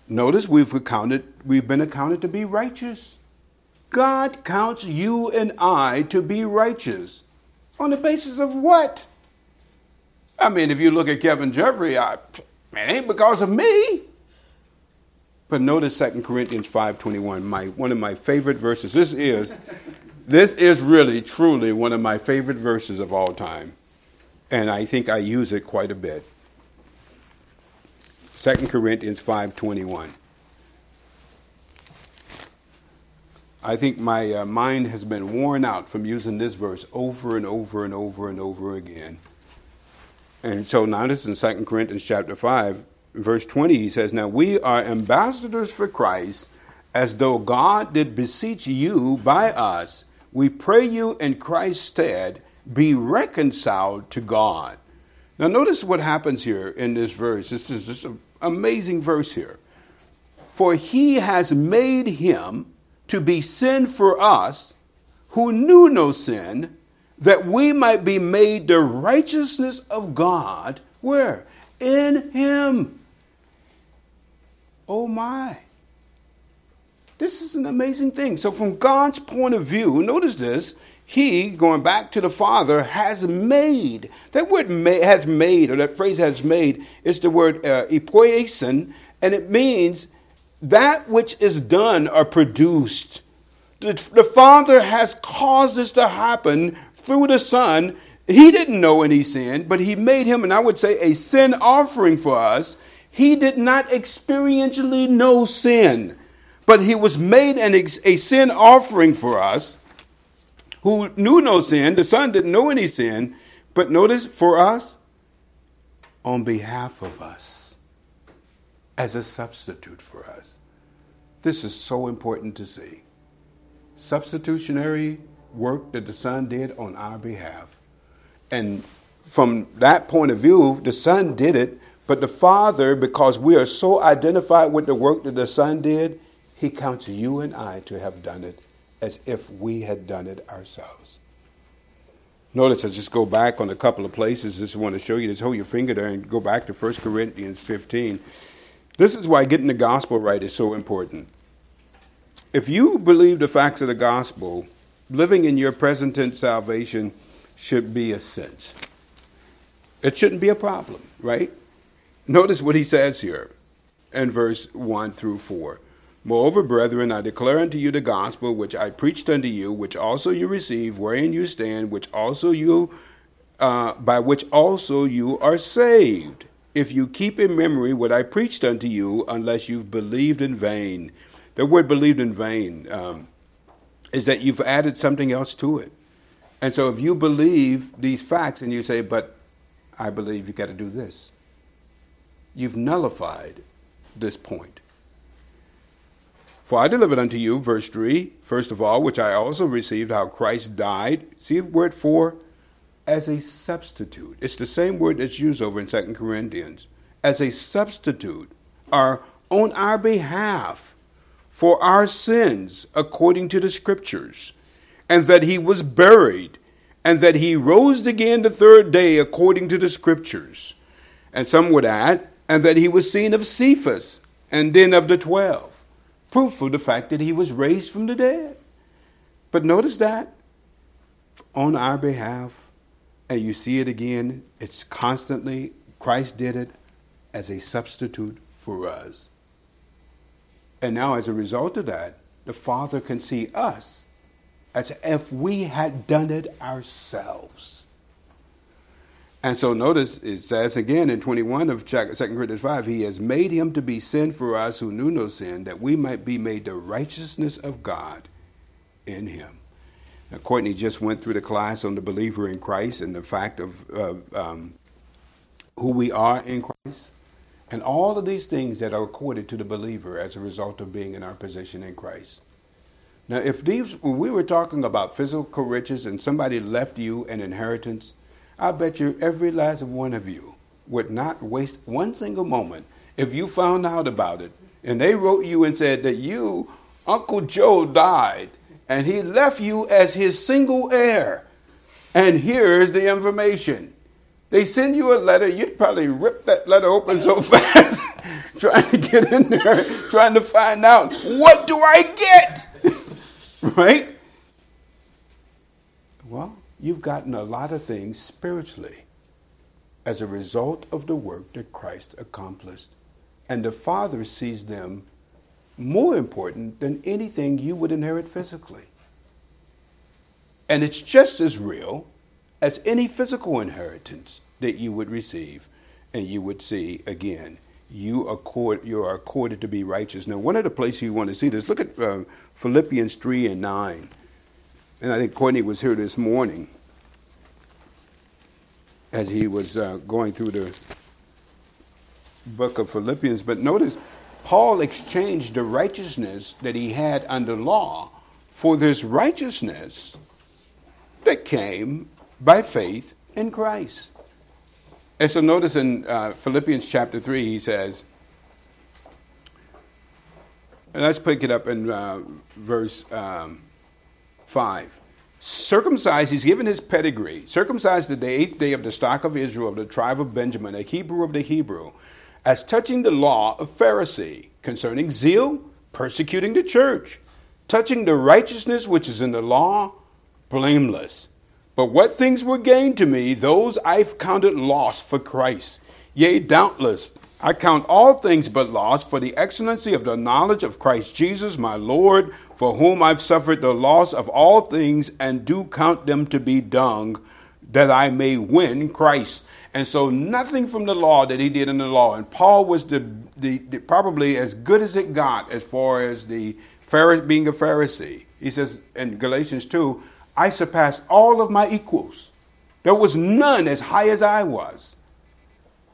Notice we've accounted, we've been accounted to be righteous. God counts you and I to be righteous. On the basis of what? I mean, if you look at Kevin Jeffrey, I, it ain't because of me. But notice 2 Corinthians 5.21, my, one of my favorite verses. This is, this is really, truly one of my favorite verses of all time. And I think I use it quite a bit. 2 Corinthians 5.21. I think my uh, mind has been worn out from using this verse over and over and over and over again. And so now this is in 2 Corinthians chapter 5, verse 20, he says, Now we are ambassadors for Christ, as though God did beseech you by us. We pray you in Christ's stead, be reconciled to God. Now notice what happens here in this verse. This is just an amazing verse here. For he has made him to be sin for us who knew no sin, that we might be made the righteousness of God. Where? In Him. Oh my. This is an amazing thing. So, from God's point of view, notice this. He, going back to the Father, has made. That word has made, or that phrase has made, is the word uh, and it means that which is done or produced. The, the Father has caused this to happen through the Son. He didn't know any sin, but He made Him, and I would say, a sin offering for us. He did not experientially know sin, but He was made an, a sin offering for us who knew no sin. The Son didn't know any sin, but notice for us, on behalf of us, as a substitute for us. This is so important to see. Substitutionary work that the Son did on our behalf. And from that point of view, the Son did it, but the Father, because we are so identified with the work that the Son did, He counts you and I to have done it as if we had done it ourselves. Notice I just go back on a couple of places. Just want to show you. Just hold your finger there and go back to 1 Corinthians 15. This is why getting the gospel right is so important. If you believe the facts of the gospel, living in your present tense salvation should be a cinch. It shouldn't be a problem, right? Notice what he says here in verse 1 through 4. Moreover, brethren, I declare unto you the gospel which I preached unto you, which also you received, wherein you stand, which also you, uh, by which also you are saved, if you keep in memory what I preached unto you, unless you've believed in vain. The word believed in vain um, is that you've added something else to it. And so if you believe these facts and you say, but I believe you've got to do this, you've nullified this point. For I delivered unto you, verse 3, first of all, which I also received, how Christ died. See the word for? As a substitute. It's the same word that's used over in 2 Corinthians. As a substitute, or on our behalf, for our sins, according to the Scriptures, and that he was buried, and that he rose again the third day, according to the Scriptures. And some would add, and that he was seen of Cephas, and then of the twelve proof of the fact that he was raised from the dead. But notice that on our behalf, and you see it again, it's constantly, Christ did it as a substitute for us. And now, as a result of that, the Father can see us as if we had done it ourselves. And so notice it says again in 21 of 2 Corinthians 5, He has made him to be sin for us who knew no sin, that we might be made the righteousness of God in him. Now, Courtney just went through the class on the believer in Christ and the fact of um, who we are in Christ. And all of these things that are accorded to the believer as a result of being in our position in Christ. Now, if these, when we were talking about physical riches and somebody left you an inheritance, I bet you every last one of you would not waste one single moment if you found out about it and they wrote you and said that you, Uncle Joe, died and he left you as his single heir. And here's the information. They send you a letter, you'd probably rip that letter open so fast, trying to get in there, trying to find out what do I get? right? Well, you've gotten a lot of things spiritually as a result of the work that Christ accomplished. And the Father sees them more important than anything you would inherit physically. And it's just as real as any physical inheritance that you would receive and you would see again. You, accord, you are accorded to be righteous. Now, one of the places you want to see this, look at uh, Philippians 3 and 9 and I think Courtney was here this morning as he was uh, going through the book of Philippians. But notice, Paul exchanged the righteousness that he had under law for this righteousness that came by faith in Christ. And so notice in uh, Philippians chapter 3, he says, and let's pick it up in uh, verse um, 5. Circumcised, he's given his pedigree. Circumcised the day, eighth day of the stock of Israel, of the tribe of Benjamin, a Hebrew of the Hebrew, as touching the law of Pharisee, concerning zeal, persecuting the church, touching the righteousness which is in the law, blameless. But what things were gained to me, those I've counted loss for Christ. Yea, doubtless, I count all things but loss for the excellency of the knowledge of Christ Jesus, my Lord, for whom I've suffered the loss of all things and do count them to be dung, that I may win Christ. And so, nothing from the law that he did in the law. And Paul was the, the, the probably as good as it got as far as the Pharisee, being a Pharisee. He says in Galatians 2, I surpassed all of my equals. There was none as high as I was.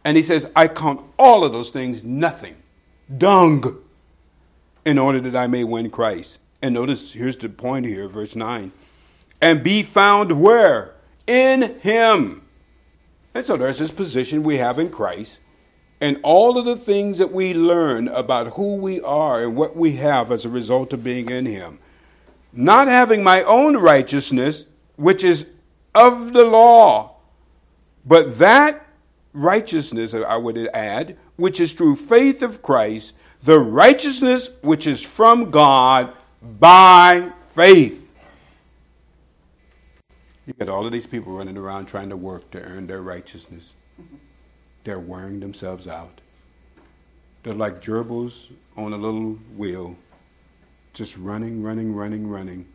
And he says, I count all of those things nothing, dung, in order that I may win Christ. And notice, here's the point here, verse 9. And be found where? In him. And so there's this position we have in Christ. And all of the things that we learn about who we are and what we have as a result of being in him. Not having my own righteousness, which is of the law, but that righteousness, I would add, which is through faith of Christ, the righteousness which is from God by faith. You got all of these people running around trying to work to earn their righteousness. They're wearing themselves out. They're like gerbils on a little wheel, just running, running, running, running,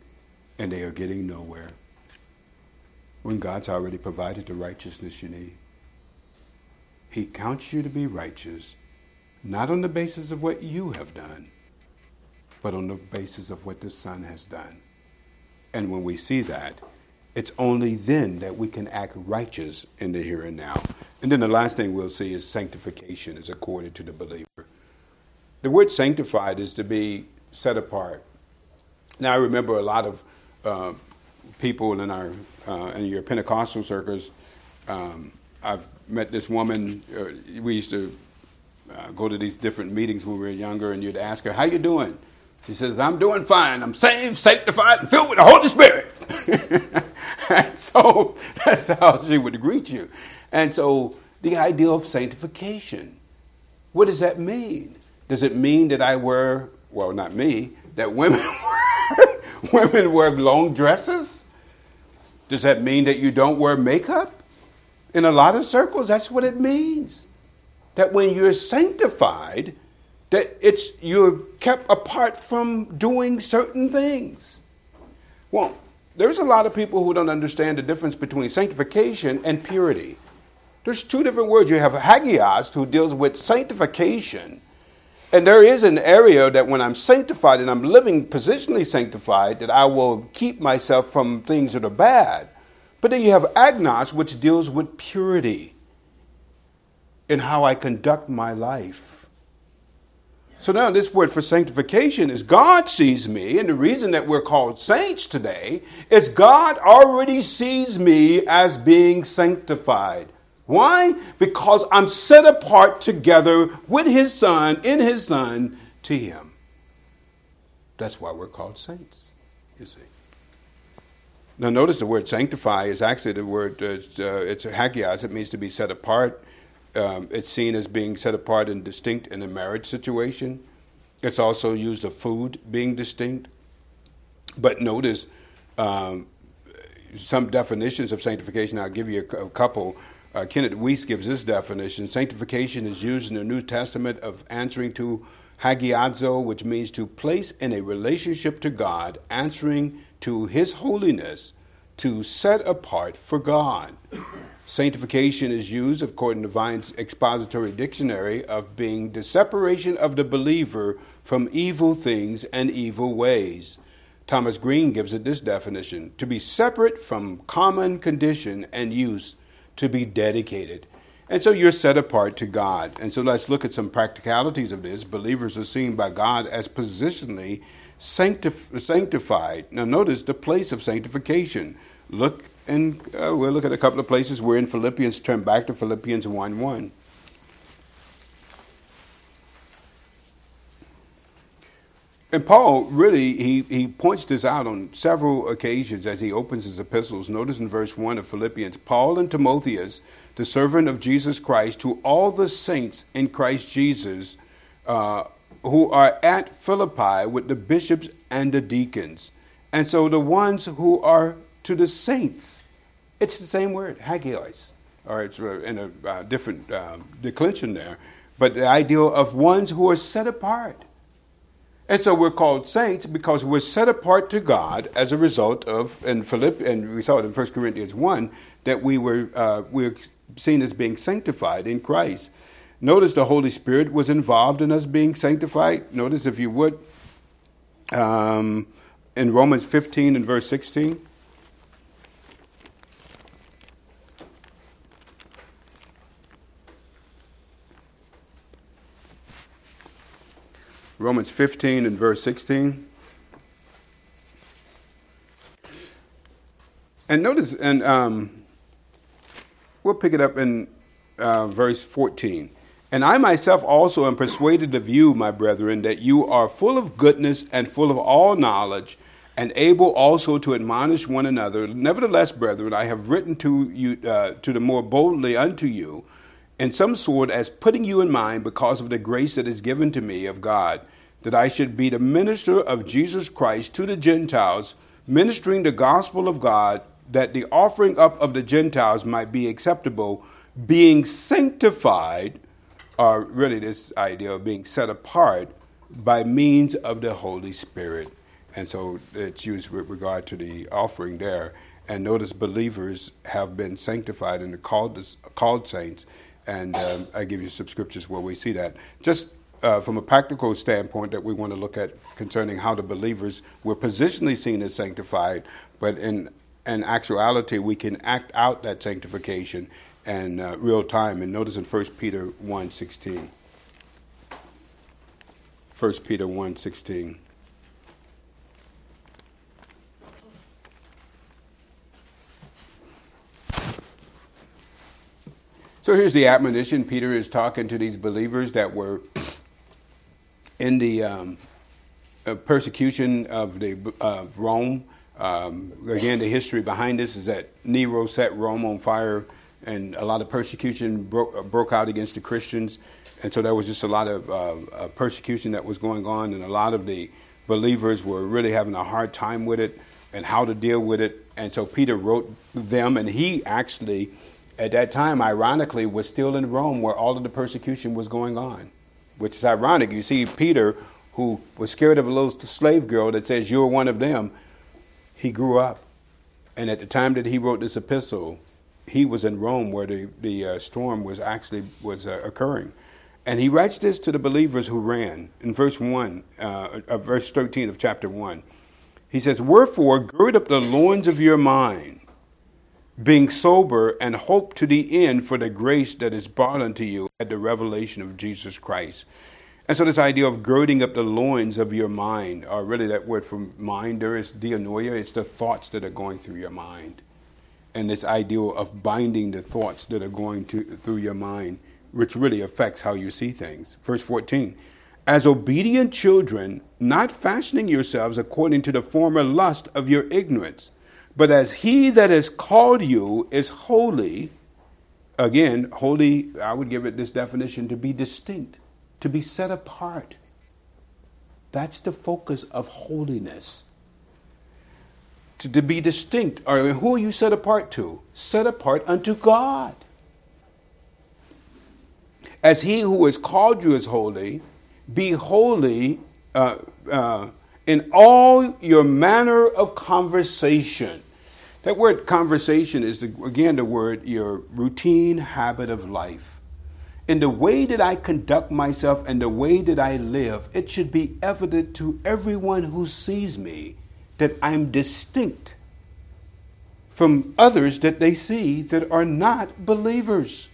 and they are getting nowhere. When God's already provided the righteousness you need. He counts you to be righteous, not on the basis of what you have done, but on the basis of what the Son has done. And when we see that, it's only then that we can act righteous in the here and now. And then the last thing we'll see is sanctification is accorded to the believer. The word sanctified is to be set apart. Now, I remember a lot of uh, people in our uh, in your Pentecostal circles. Um, I've met this woman. Uh, we used to uh, go to these different meetings when we were younger, and you'd ask her, "How you doing?" She says, "I'm doing fine. I'm saved, sanctified, and filled with the Holy Spirit." and so that's how she would greet you. And so the idea of sanctification. What does that mean? Does it mean that I wear, well, not me, that women women wear long dresses? Does that mean that you don't wear makeup? In a lot of circles, that's what it means. That when you're sanctified, that it's you're kept apart from doing certain things. Well, there's a lot of people who don't understand the difference between sanctification and purity. There's two different words. You have hagios, who deals with sanctification, and there is an area that when I'm sanctified and I'm living positionally sanctified, that I will keep myself from things that are bad. But then you have hagnos, which deals with purity in how I conduct my life. So now this word for sanctification is God sees me, and the reason that we're called saints today is God already sees me as being sanctified. Why? Because I'm set apart together with His Son, in His Son, to Him. That's why we're called saints, you see. Now, notice the word sanctify is actually the word, uh, it's a hagios, it means to be set apart um, it's seen as being set apart and distinct in a marriage situation. It's also used of food being distinct. But notice um, some definitions of sanctification. I'll give you a, a couple. Uh, Kenneth Wuest gives this definition. Sanctification is used in the New Testament of answering to hagiadzo, which means to place in a relationship to God, answering to His holiness, to set apart for God. Sanctification is used, according to Vine's expository dictionary, of being the separation of the believer from evil things and evil ways. Thomas Green gives it this definition to be separate from common condition and use, to be dedicated. And so you're set apart to God. And so let's look at some practicalities of this. Believers are seen by God as positionally sanctif- sanctified. Now, notice the place of sanctification. Look and uh, we'll look at a couple of places. We're in Philippians, turn back to Philippians 1 1. And Paul really he, he points this out on several occasions as he opens his epistles. Notice in verse 1 of Philippians, Paul and Timotheus, the servant of Jesus Christ, to all the saints in Christ Jesus uh, who are at Philippi with the bishops and the deacons. And so the ones who are to the saints. It's the same word, hagios, or it's uh, in a uh, different um, declension there, but the idea of ones who are set apart. And so we're called saints because we're set apart to God as a result of, in Philip, and we saw it in 1 Corinthians 1, that we were, uh, we were seen as being sanctified in Christ. Notice the Holy Spirit was involved in us being sanctified. Notice, if you would, um, in Romans 15 and verse 16. Romans 15 and verse 16. And notice, and um, we'll pick it up in uh, verse 14. And I myself also am persuaded of you, my brethren, that you are full of goodness and full of all knowledge, and able also to admonish one another. Nevertheless, brethren, I have written to you uh, to the more boldly unto you, in some sort as putting you in mind because of the grace that is given to me of God, that I should be the minister of Jesus Christ to the Gentiles, ministering the gospel of God, that the offering up of the Gentiles might be acceptable, being sanctified, or really this idea of being set apart by means of the Holy Spirit. And so it's used with regard to the offering there. And notice believers have been sanctified and called, called saints. And um, I give you some scriptures where we see that. Just uh, from a practical standpoint that we want to look at concerning how the believers were positionally seen as sanctified, but in in actuality we can act out that sanctification in uh, real time. And notice in 1 Peter 1.16. 1 Peter 1.16. So here's the admonition. Peter is talking to these believers that were in the um, uh, persecution of the uh, Rome. Um, again, the history behind this is that Nero set Rome on fire, and a lot of persecution broke, uh, broke out against the Christians. And so there was just a lot of uh, uh, persecution that was going on, and a lot of the believers were really having a hard time with it and how to deal with it. And so Peter wrote them, and he actually, at that time, ironically, was still in Rome where all of the persecution was going on which is ironic. You see, Peter, who was scared of a little slave girl that says, You're one of them, he grew up. And at the time that he wrote this epistle, he was in Rome where the, the uh, storm was actually was uh, occurring. And he writes this to the believers who ran in verse 1, uh, verse 13 of chapter 1. He says, Wherefore, gird up the loins of your mind being sober and hope to the end for the grace that is brought unto you at the revelation of Jesus Christ. And so, this idea of girding up the loins of your mind, or really that word for mind, there is dianoia, it's the thoughts that are going through your mind. And this idea of binding the thoughts that are going to, through your mind, which really affects how you see things. Verse 14 As obedient children, not fashioning yourselves according to the former lust of your ignorance but as he that has called you is holy, again, holy, I would give it this definition to be distinct, to be set apart. That's the focus of holiness. To, to be distinct. Or who are you set apart to? Set apart unto God. As he who has called you is holy, be holy uh, uh, in all your manner of conversation. That word conversation is, the, again, the word your routine habit of life. In the way that I conduct myself and the way that I live, it should be evident to everyone who sees me that I'm distinct from others that they see that are not believers.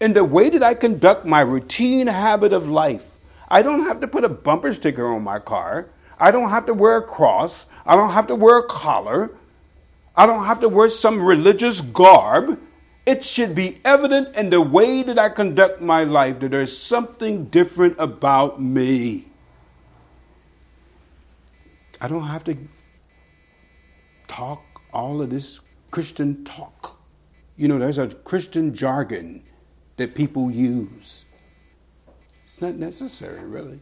In the way that I conduct my routine habit of life, I don't have to put a bumper sticker on my car. I don't have to wear a cross. I don't have to wear a collar. I don't have to wear some religious garb. It should be evident in the way that I conduct my life that there's something different about me. I don't have to talk all of this Christian talk. You know, there's a Christian jargon that people use. It's not necessary, really.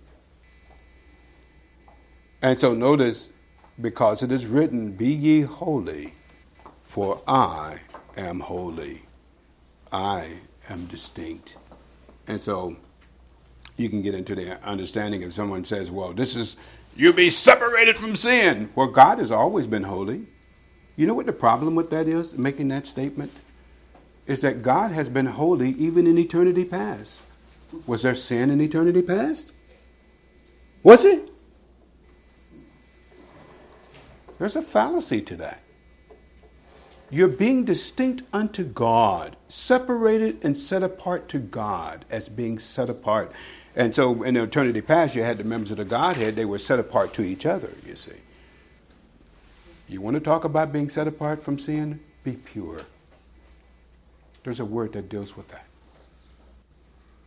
And so notice, because it is written, Be ye holy, for I am holy. I am distinct. And so you can get into the understanding if someone says, Well, this is, you be separated from sin. Well, God has always been holy. You know what the problem with that is, making that statement? Is that God has been holy even in eternity past. Was there sin in eternity past? Was it? There's a fallacy to that. You're being distinct unto God, separated and set apart to God as being set apart. And so in the eternity past, you had the members of the Godhead, they were set apart to each other, you see. You want to talk about being set apart from sin? Be pure. There's a word that deals with that.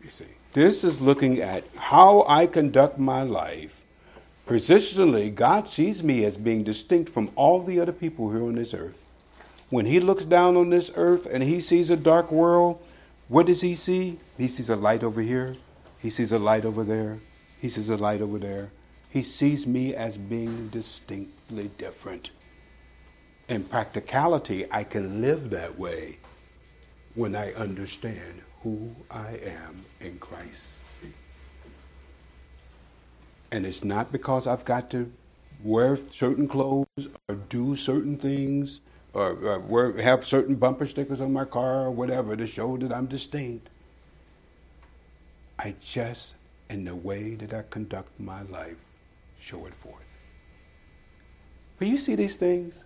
You see. This is looking at how I conduct my life Positionally, God sees me as being distinct from all the other people here on this earth. When He looks down on this earth and He sees a dark world, what does He see? He sees a light over here, He sees a light over there, He sees a light over there. He sees me as being distinctly different. In practicality, I can live that way when I understand who I am in Christ. And it's not because I've got to wear certain clothes or do certain things or, or wear, have certain bumper stickers on my car or whatever to show that I'm distinct. I just, in the way that I conduct my life, show it forth. But you see these things?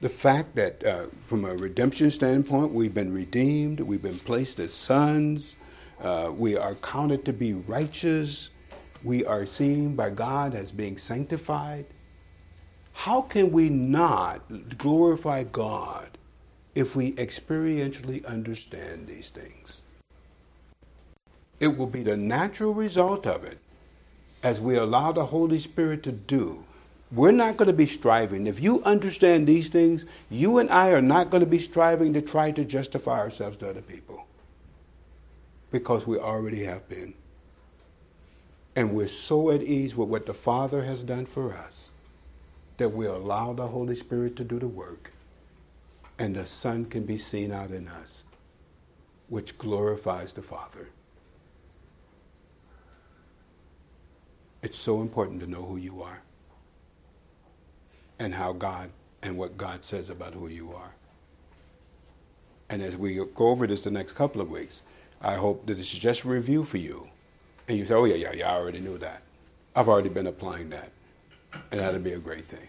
The fact that, uh, from a redemption standpoint, we've been redeemed, we've been placed as sons, uh, we are counted to be righteous, we are seen by God as being sanctified. How can we not glorify God if we experientially understand these things? It will be the natural result of it as we allow the Holy Spirit to do. We're not going to be striving. If you understand these things, you and I are not going to be striving to try to justify ourselves to other people because we already have been. And we're so at ease with what the Father has done for us that we allow the Holy Spirit to do the work and the Son can be seen out in us, which glorifies the Father. It's so important to know who you are and how God and what God says about who you are. And as we go over this the next couple of weeks, I hope that it's just a review for you and you say, oh, yeah, yeah, yeah, I already knew that. I've already been applying that. And that'd be a great thing.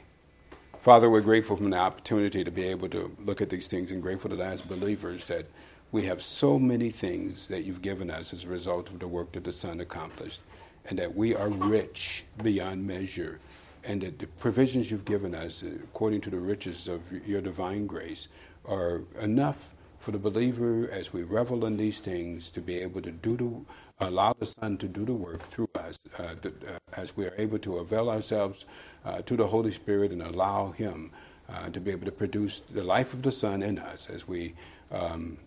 Father, we're grateful for the opportunity to be able to look at these things and grateful that as believers that we have so many things that you've given us as a result of the work that the Son accomplished, and that we are rich beyond measure, and that the provisions you've given us, according to the riches of your divine grace, are enough for the believer as we revel in these things to be able to do the, allow the Son to do the work through us, uh, uh, as we are able to avail ourselves uh, to the Holy Spirit and allow Him uh, to be able to produce the life of the Son in us as we. Um,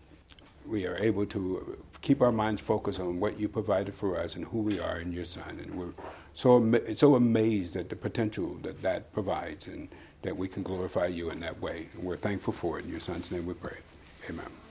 we are able to keep our minds focused on what you provided for us and who we are in your Son, and we're so so amazed at the potential that that provides, and that we can glorify you in that way. And we're thankful for it. In your Son's name, we pray. Amen.